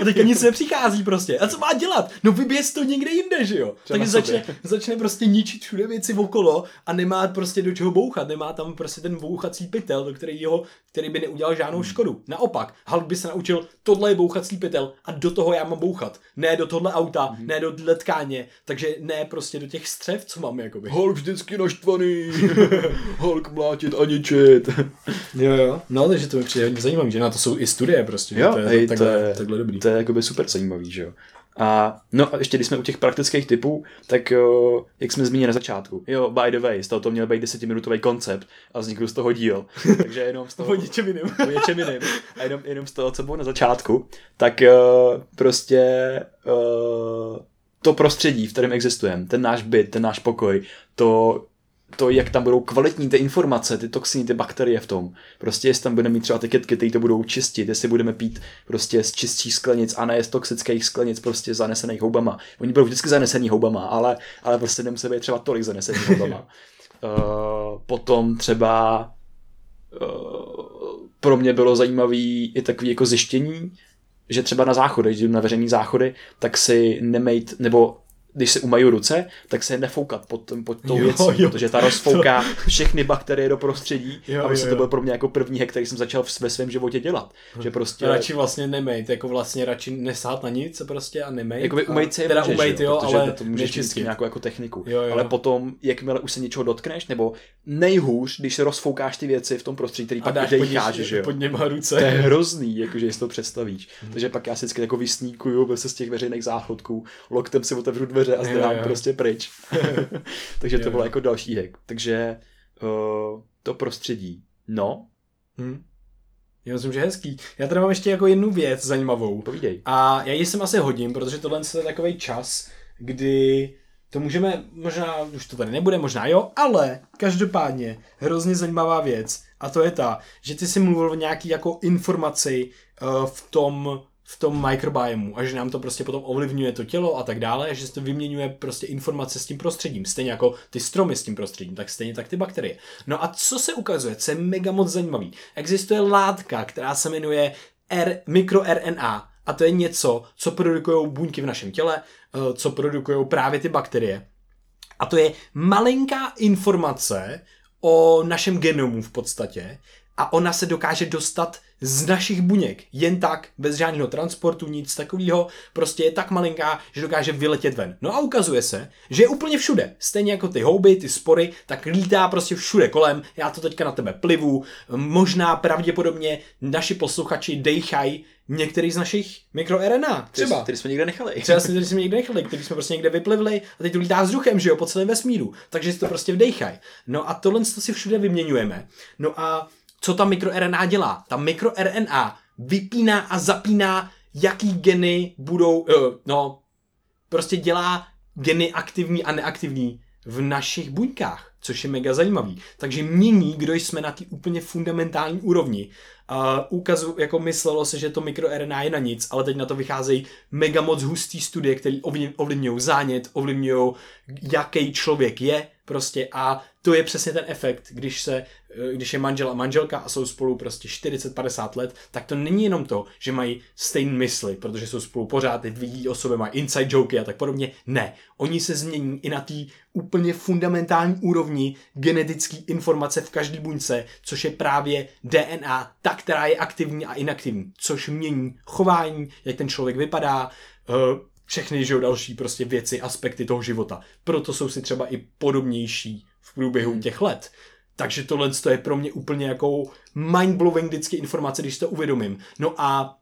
A teďka nic nepřichází prostě. A co má dělat? No vyběz to někde jinde, že jo? Takže začne, začne prostě ničit všude věci okolo a nemá prostě do čeho bouchat. Nemá tam prostě ten bouchací pytel, do kterého, který by neudělal žádnou hmm. škodu. Naopak, Hulk by se naučil, tohle je bouchací pytel a do toho já mám bouchat. Ne do tohle auta, hmm. ne do tkáně, takže ne prostě do těch střev, co mám jakoby. Hulk vždycky naštvaný. (laughs) Hulk mlátit a ničit. (laughs) jo, jo. No, takže to mi přijde hodně zajímavé, že na to jsou i studie prostě. Jo, to je, hej, takhle, to je, takhle dobrý. To je jakoby super zajímavý, že jo. A no a ještě když jsme u těch praktických typů, tak jo, jak jsme zmínili na začátku, jo, by the way, z toho to měl být desetiminutový koncept a vznikl z toho díl. (laughs) Takže jenom z toho... o něčem jiným. o něčem jiným. A jenom, jenom z toho, co bylo na začátku, tak uh, prostě uh, to prostředí, v kterém existujeme, ten náš byt, ten náš pokoj, to to, jak tam budou kvalitní ty informace, ty toxiny, ty bakterie v tom. Prostě jestli tam budeme mít třeba ty kytky, které to budou čistit, jestli budeme pít prostě z čistých sklenic a ne z toxických sklenic prostě zanesených houbama. Oni budou vždycky zanesený houbama, ale, ale prostě nemusí být třeba tolik zanesený (laughs) houbama. uh, potom třeba uh, pro mě bylo zajímavé i takové jako zjištění, že třeba na záchody, když jdu na veřejný záchody, tak si nemejt, nebo když se umají ruce, tak se nefoukat pod, pod tou jo, věcí, jo. protože ta rozfouká (laughs) všechny bakterie do prostředí jo, a prostě to byl pro mě jako první hack, který jsem začal ve svém životě dělat. Že prostě... Radši vlastně nemejt, jako vlastně radši nesát na nic prostě a nemejt. Jakoby umejt se je teda můžeš, umejt, jo, protože ale to můžeš vždycky nějakou jako techniku. Jo, jo. Ale potom, jakmile už se něčeho dotkneš, nebo nejhůř, když se rozfoukáš ty věci v tom prostředí, který a pak decháš, že jo. Pod něma ruce. To je hrozný, jakože si to představíš. Hmm. Takže pak já si vždycky jako vysníkuju se z těch veřejných záchodků, loktem si otevřu dveře a zdrhám prostě pryč. (laughs) Takže to bylo jako další hack. Takže uh, to prostředí. No. Hmm. Já myslím, že hezký. Já tady mám ještě jako jednu věc zajímavou. Povídej. A já ji sem asi hodím, protože tohle je takový čas, kdy to můžeme, možná už to tady nebude, možná jo, ale každopádně hrozně zajímavá věc a to je ta, že ty si mluvil o nějaký jako informaci uh, v tom v tom mikrobiomu a že nám to prostě potom ovlivňuje to tělo a tak dále, a že se to vyměňuje prostě informace s tím prostředím. Stejně jako ty stromy s tím prostředím, tak stejně tak ty bakterie. No a co se ukazuje, co je mega moc zajímavý? Existuje látka, která se jmenuje R, mikroRNA a to je něco, co produkují buňky v našem těle, eh, co produkují právě ty bakterie. A to je malinká informace o našem genomu v podstatě a ona se dokáže dostat z našich buněk. Jen tak, bez žádného transportu, nic takového. Prostě je tak malinká, že dokáže vyletět ven. No a ukazuje se, že je úplně všude. Stejně jako ty houby, ty spory, tak lítá prostě všude kolem. Já to teďka na tebe plivu. Možná pravděpodobně naši posluchači dejchají některý z našich mikroRNA. Třeba. Který jsme někde nechali. Třeba (laughs) který jsme někde nechali, který jsme prostě někde vyplivli a teď to lítá vzduchem, že jo, po celém vesmíru. Takže si to prostě vdejchají. No a tohle to si všude vyměňujeme. No a co ta mikroRNA dělá? Ta mikroRNA vypíná a zapíná, jaký geny budou, uh, no, prostě dělá geny aktivní a neaktivní v našich buňkách, což je mega zajímavý. Takže mění, kdo jsme na té úplně fundamentální úrovni. Uh, jako myslelo se, že to mikroRNA je na nic, ale teď na to vycházejí mega moc hustý studie, které ovlivňují zánět, ovlivňují, jaký člověk je, prostě a to je přesně ten efekt, když se, když je manžel a manželka a jsou spolu prostě 40-50 let, tak to není jenom to, že mají stejné mysli, protože jsou spolu pořád, ty vidí o sobě, mají inside joky a tak podobně. Ne, oni se změní i na té úplně fundamentální úrovni genetické informace v každé buňce, což je právě DNA, ta, která je aktivní a inaktivní, což mění chování, jak ten člověk vypadá, eh, všechny že další prostě věci, aspekty toho života. Proto jsou si třeba i podobnější v průběhu hmm. těch let. Takže tohle je pro mě úplně jako mind-blowing vždycky informace, když to uvědomím. No a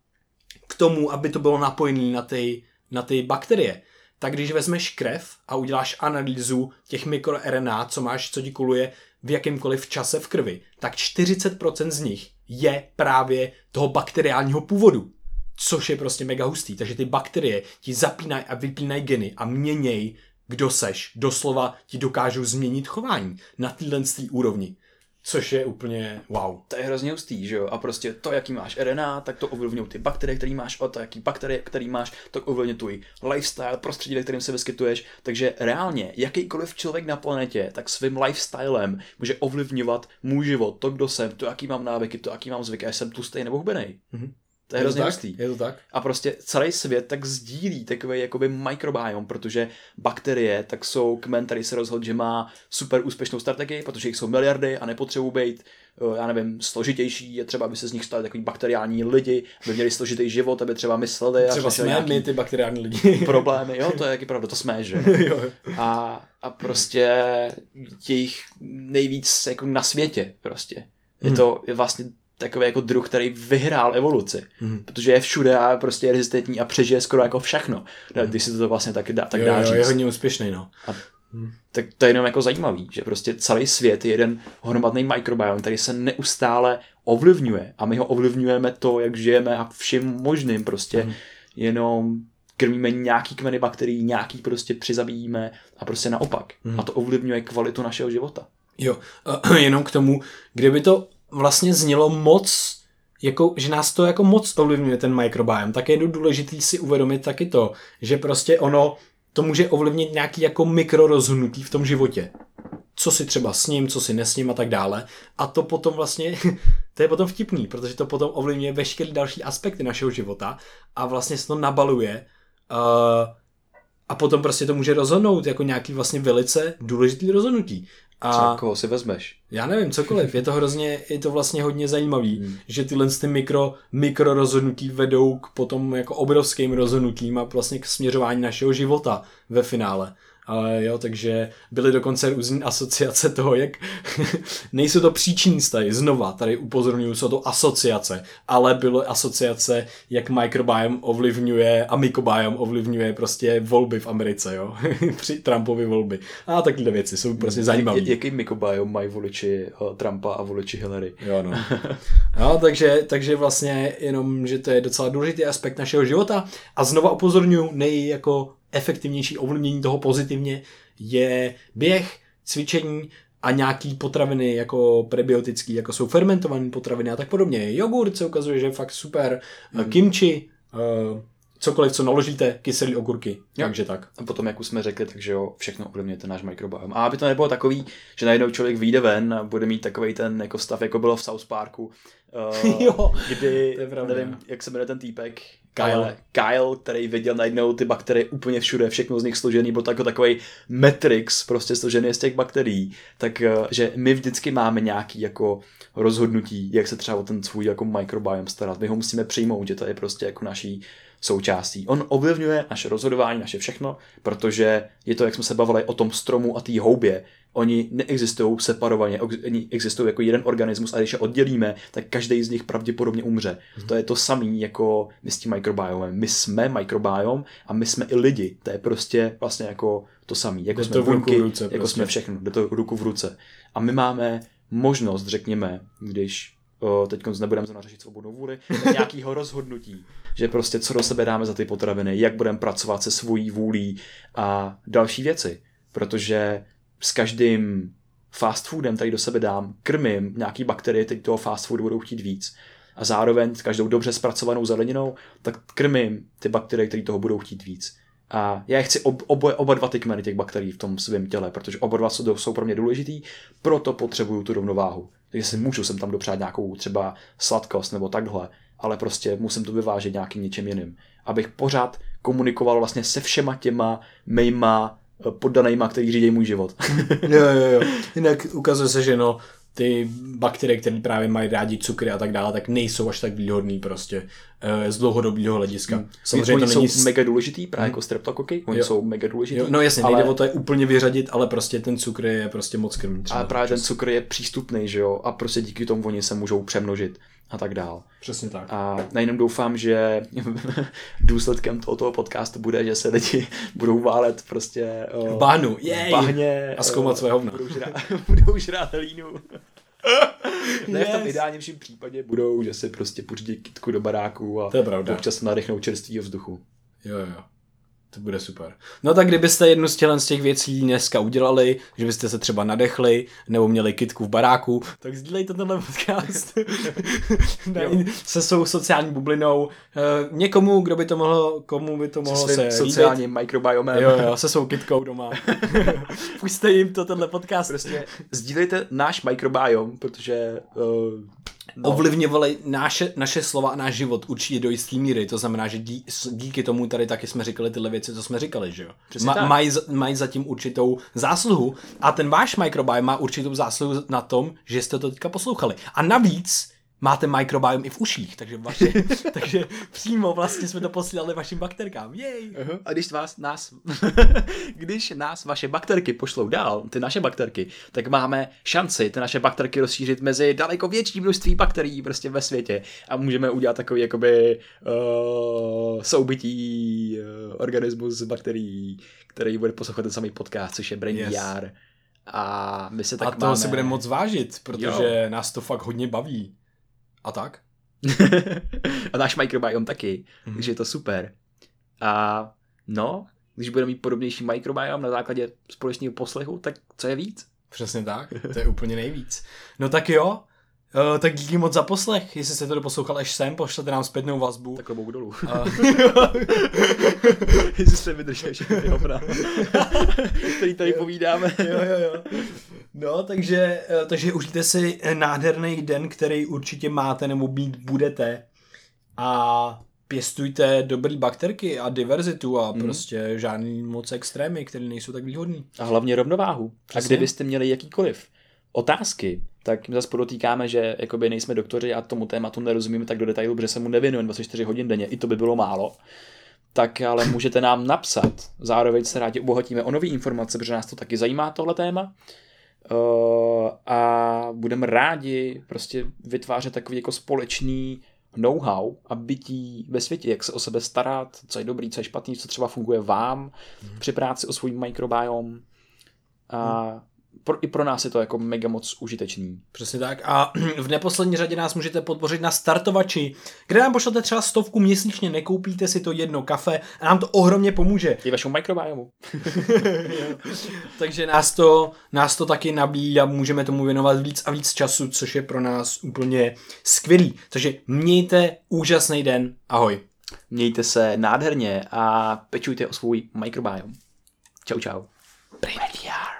k tomu, aby to bylo napojené na ty, na ty bakterie, tak když vezmeš krev a uděláš analýzu těch mikroRNA, co máš, co ti koluje v jakýmkoliv čase v krvi, tak 40% z nich je právě toho bakteriálního původu což je prostě mega hustý. Takže ty bakterie ti zapínají a vypínají geny a měněj, kdo seš. Doslova ti dokážou změnit chování na téhle úrovni. Což je úplně wow. To je hrozně hustý, že jo? A prostě to, jaký máš RNA, tak to ovlivňují ty bakterie, které máš, a to, jaký bakterie, který máš, tak ovlivňuje tvůj lifestyle, prostředí, ve kterém se vyskytuješ. Takže reálně, jakýkoliv člověk na planetě, tak svým lifestylem může ovlivňovat můj život, to, kdo jsem, to, jaký mám návyky, to, jaký mám zvyky, jestli jsem tlustý nebo hubený. Mm-hmm. To je, je hrozně to hustý. Je to tak. A prostě celý svět tak sdílí takový jakoby mikrobiom, protože bakterie tak jsou kmen, který se rozhodl, že má super úspěšnou strategii, protože jich jsou miliardy a nepotřebují být eh, já nevím, složitější, je třeba, aby se z nich stali takový bakteriální lidi, aby měli složitý život, aby třeba mysleli. Třeba jsme my, ty bakteriální lidi. (laughs) problémy, jo, to je jaký pravda, to jsme, že? (laughs) a, a prostě jejich nejvíc jako na světě prostě. Je hmm. to je vlastně takový jako druh, který vyhrál evoluci, mm. protože je všude a prostě je rezistentní a přežije skoro jako všechno, mm. když se to vlastně tak dá, tak jo, dá jo, říct. je hodně úspěšný, no. A mm. tak to je jenom jako zajímavý, že prostě celý svět je jeden hromadný mikrobiom, který se neustále ovlivňuje a my ho ovlivňujeme to, jak žijeme a vším možným prostě mm. jenom krmíme nějaký kmeny bakterií, nějaký prostě přizabíjíme a prostě naopak. Mm. A to ovlivňuje kvalitu našeho života. Jo, (clears throat) jenom k tomu, kdyby to vlastně znělo moc, jako, že nás to jako moc ovlivňuje ten microbiome, tak je důležitý si uvědomit taky to, že prostě ono to může ovlivnit nějaký jako mikrorozhodnutí v tom životě. Co si třeba s ním, co si nesním a tak dále. A to potom vlastně, (laughs) to je potom vtipný, protože to potom ovlivňuje veškeré další aspekty našeho života a vlastně se to nabaluje uh, a potom prostě to může rozhodnout jako nějaký vlastně velice důležitý rozhodnutí. A Třeba koho si vezmeš? Já nevím, cokoliv. Je to hrozně, je to vlastně hodně zajímavý, hmm. že tyhle ty mikro, mikro rozhodnutí vedou k potom jako obrovským rozhodnutím a vlastně k směřování našeho života ve finále. Ale jo, takže byly dokonce různé asociace toho, jak (laughs) nejsou to příčinný stavy, znova tady upozorňuju, jsou to asociace, ale bylo asociace, jak microbiome ovlivňuje a mycobiome ovlivňuje prostě volby v Americe, jo, (laughs) při Trumpovi volby. A takové věci jsou prostě zajímavé. Jaký mycobiome mají voliči eh, Trumpa a voliči Hillary? Jo, no. (laughs) no takže, takže vlastně jenom, že to je docela důležitý aspekt našeho života a znova upozorňuju, nej jako efektivnější ovlivnění toho pozitivně je běh, cvičení a nějaký potraviny jako prebiotický, jako jsou fermentované potraviny a tak podobně. Jogurt se ukazuje, že je fakt super, mm. kimchi, uh, cokoliv, co naložíte, kyselý ogurky, Jo. takže tak. A potom, jak už jsme řekli, takže jo, všechno ovlivňuje náš mikrobiom. A aby to nebylo takový, že najednou člověk vyjde ven a bude mít takový ten jako stav, jako bylo v South Parku, uh, (laughs) Jo, kdy, to je pravda. nevím, jak se jmenuje ten týpek, Kyle. Kyle, který viděl najednou ty bakterie úplně všude, všechno z nich složený, byl jako takový matrix, prostě složený z těch bakterií, tak eh, že my vždycky máme nějaký jako rozhodnutí, jak se třeba o ten svůj jako microbiome starat. My ho musíme přijmout, že to je prostě jako naší součástí. On ovlivňuje naše rozhodování, naše všechno, protože je to, jak jsme se bavili o tom stromu a té houbě. Oni neexistují separovaně, oni existují jako jeden organismus a když je oddělíme, tak každý z nich pravděpodobně umře. To je to samý jako my s tím mikrobiomem. My jsme mikrobiom a my jsme i lidi. To je prostě vlastně jako to samý. Jako Jde jsme to v ruku v ruce jako prostě. jsme všechno. Jde to ruku v ruce. A my máme možnost, řekněme, když teď nebudeme zrovna řešit svobodnou vůli, nějakého rozhodnutí, že prostě co do sebe dáme za ty potraviny, jak budeme pracovat se svojí vůlí a další věci. Protože s každým fast foodem, který do sebe dám, krmím nějaký bakterie, teď toho fast foodu budou chtít víc. A zároveň s každou dobře zpracovanou zeleninou, tak krmím ty bakterie, které toho budou chtít víc. A já chci ob, oba, oba dva ty kmeny těch bakterií v tom svém těle, protože oba dva jsou, jsou pro mě důležitý, proto potřebuju tu rovnováhu. Takže si můžu sem tam dopřát nějakou třeba sladkost nebo takhle, ale prostě musím to vyvážet nějakým něčím jiným. Abych pořád komunikoval vlastně se všema těma mýma eh, poddanýma, který řídí můj život. jo, jo, jo. Jinak ukazuje se, že no, ty bakterie, které právě mají rádi cukry a tak dále, tak nejsou až tak výhodný prostě eh, z dlouhodobého hlediska. Hmm. Samozřejmě oni to není... jsou mega důležitý, právě jako streptokoky, oni Jo. jsou mega důležitý. Jo, no jasně, ale... nejde o to je úplně vyřadit, ale prostě ten cukr je prostě moc krmný. Ale právě ten cukr je přístupný, že jo, a prostě díky tomu oni se můžou přemnožit a tak dál. Přesně tak. A nejenom doufám, že (laughs) důsledkem tohoto podcastu bude, že se lidi (laughs) budou válet prostě V bahnu, v jej! bahně A zkoumat své hovna. Budou žrát, (laughs) budou žrát hlínu. Ne, v tom Yes. ideálnějším případě budou, že si prostě pořídí kitku do baráku a To je pravda. občas nadechnou čerstvého vzduchu. Jo, jo. To bude super. No tak kdybyste jednu z tělen z těch věcí dneska udělali, že byste se třeba nadechli, nebo měli kitku v baráku, tak sdílejte tenhle podcast (laughs) Na se svou sociální bublinou. Eh, někomu, kdo by to mohlo, komu by to Se mohlo svým se sociálním mikrobiomem. Jo, jo, se svou kitkou doma. (laughs) (laughs) Puste jim to tenhle podcast. Prostě sdílejte náš mikrobiom, protože uh, no. ovlivňovaly naše, naše slova a náš život určitě do jistý míry. To znamená, že dí, díky tomu tady taky jsme říkali tyhle věci, co jsme říkali, že jo? Tak. mají, mají zatím určitou zásluhu a ten váš microbiome má určitou zásluhu na tom, že jste to teďka poslouchali. A navíc máte microbiome i v uších, takže, vaše, (laughs) takže přímo vlastně jsme to posílali vašim bakterkám. Jej! Uh-huh. A když vás, nás, (laughs) když nás vaše bakterky pošlou dál, ty naše bakterky, tak máme šanci ty naše bakterky rozšířit mezi daleko větší množství bakterií prostě ve světě a můžeme udělat takový jakoby uh, soubytí uh, organismus z bakterií, který bude poslouchat ten samý podcast, což je Brain Yes. yes. A my se tak a to máme... si budeme moc vážit, protože jo. nás to fakt hodně baví. A tak? (laughs) a náš microbiome taky, Mhm. mm-hmm. takže je to super. A no, když budeme mít podobnější microbiome na základě společného poslechu, tak co je víc? Přesně tak, to je úplně nejvíc. No tak jo, Uh, tak díky moc za poslech. Jestli jste to doposlouchal až sem, pošlete nám zpětnou vazbu. Tak klobouk dolů. A- (laughs) Jestli jste vydrželi všechny ty hovna, (laughs) který tady povídáme. jo, jo, jo. No, takže, eh, takže užijte si nádherný den, který určitě máte nebo mít budete. A pěstujte dobrý bakterky a diverzitu a Mhm. prostě žádný moc extrémy, které nejsou tak výhodný. A hlavně rovnováhu. Přesně. A kdybyste měli jakýkoliv otázky, tak my zase podotýkáme, že jakoby nejsme doktoři a tomu tématu nerozumíme tak do detailu, protože se mu nevěnujeme 24 hodin denně, i to by bylo málo. Tak ale můžete nám napsat. Zároveň se rádi obohatíme o nové informace, protože nás to taky zajímá tohle téma. Uh, a budeme rádi prostě vytvářet takový jako společný know-how a bytí ve světě, jak se o sebe starat, co je dobrý, co je špatný, co třeba funguje vám při práci o svůj microbiome. A pro, i pro nás je to jako mega moc užitečný. Přesně tak. A (clears throat) v neposlední řadě nás můžete podpořit na startovači, kde nám pošlete třeba stovku měsíčně, nekoupíte si to jedno kafe a nám to ohromně pomůže. I vašemu mikrobiomu. (laughs) (laughs) Takže nás to, nás to taky nabíjí a můžeme tomu věnovat víc a víc času, což je pro nás úplně skvělý. Takže mějte úžasný den. Ahoj. Mějte se nádherně a pečujte o svůj mikrobiom. Čau, čau. Primedia.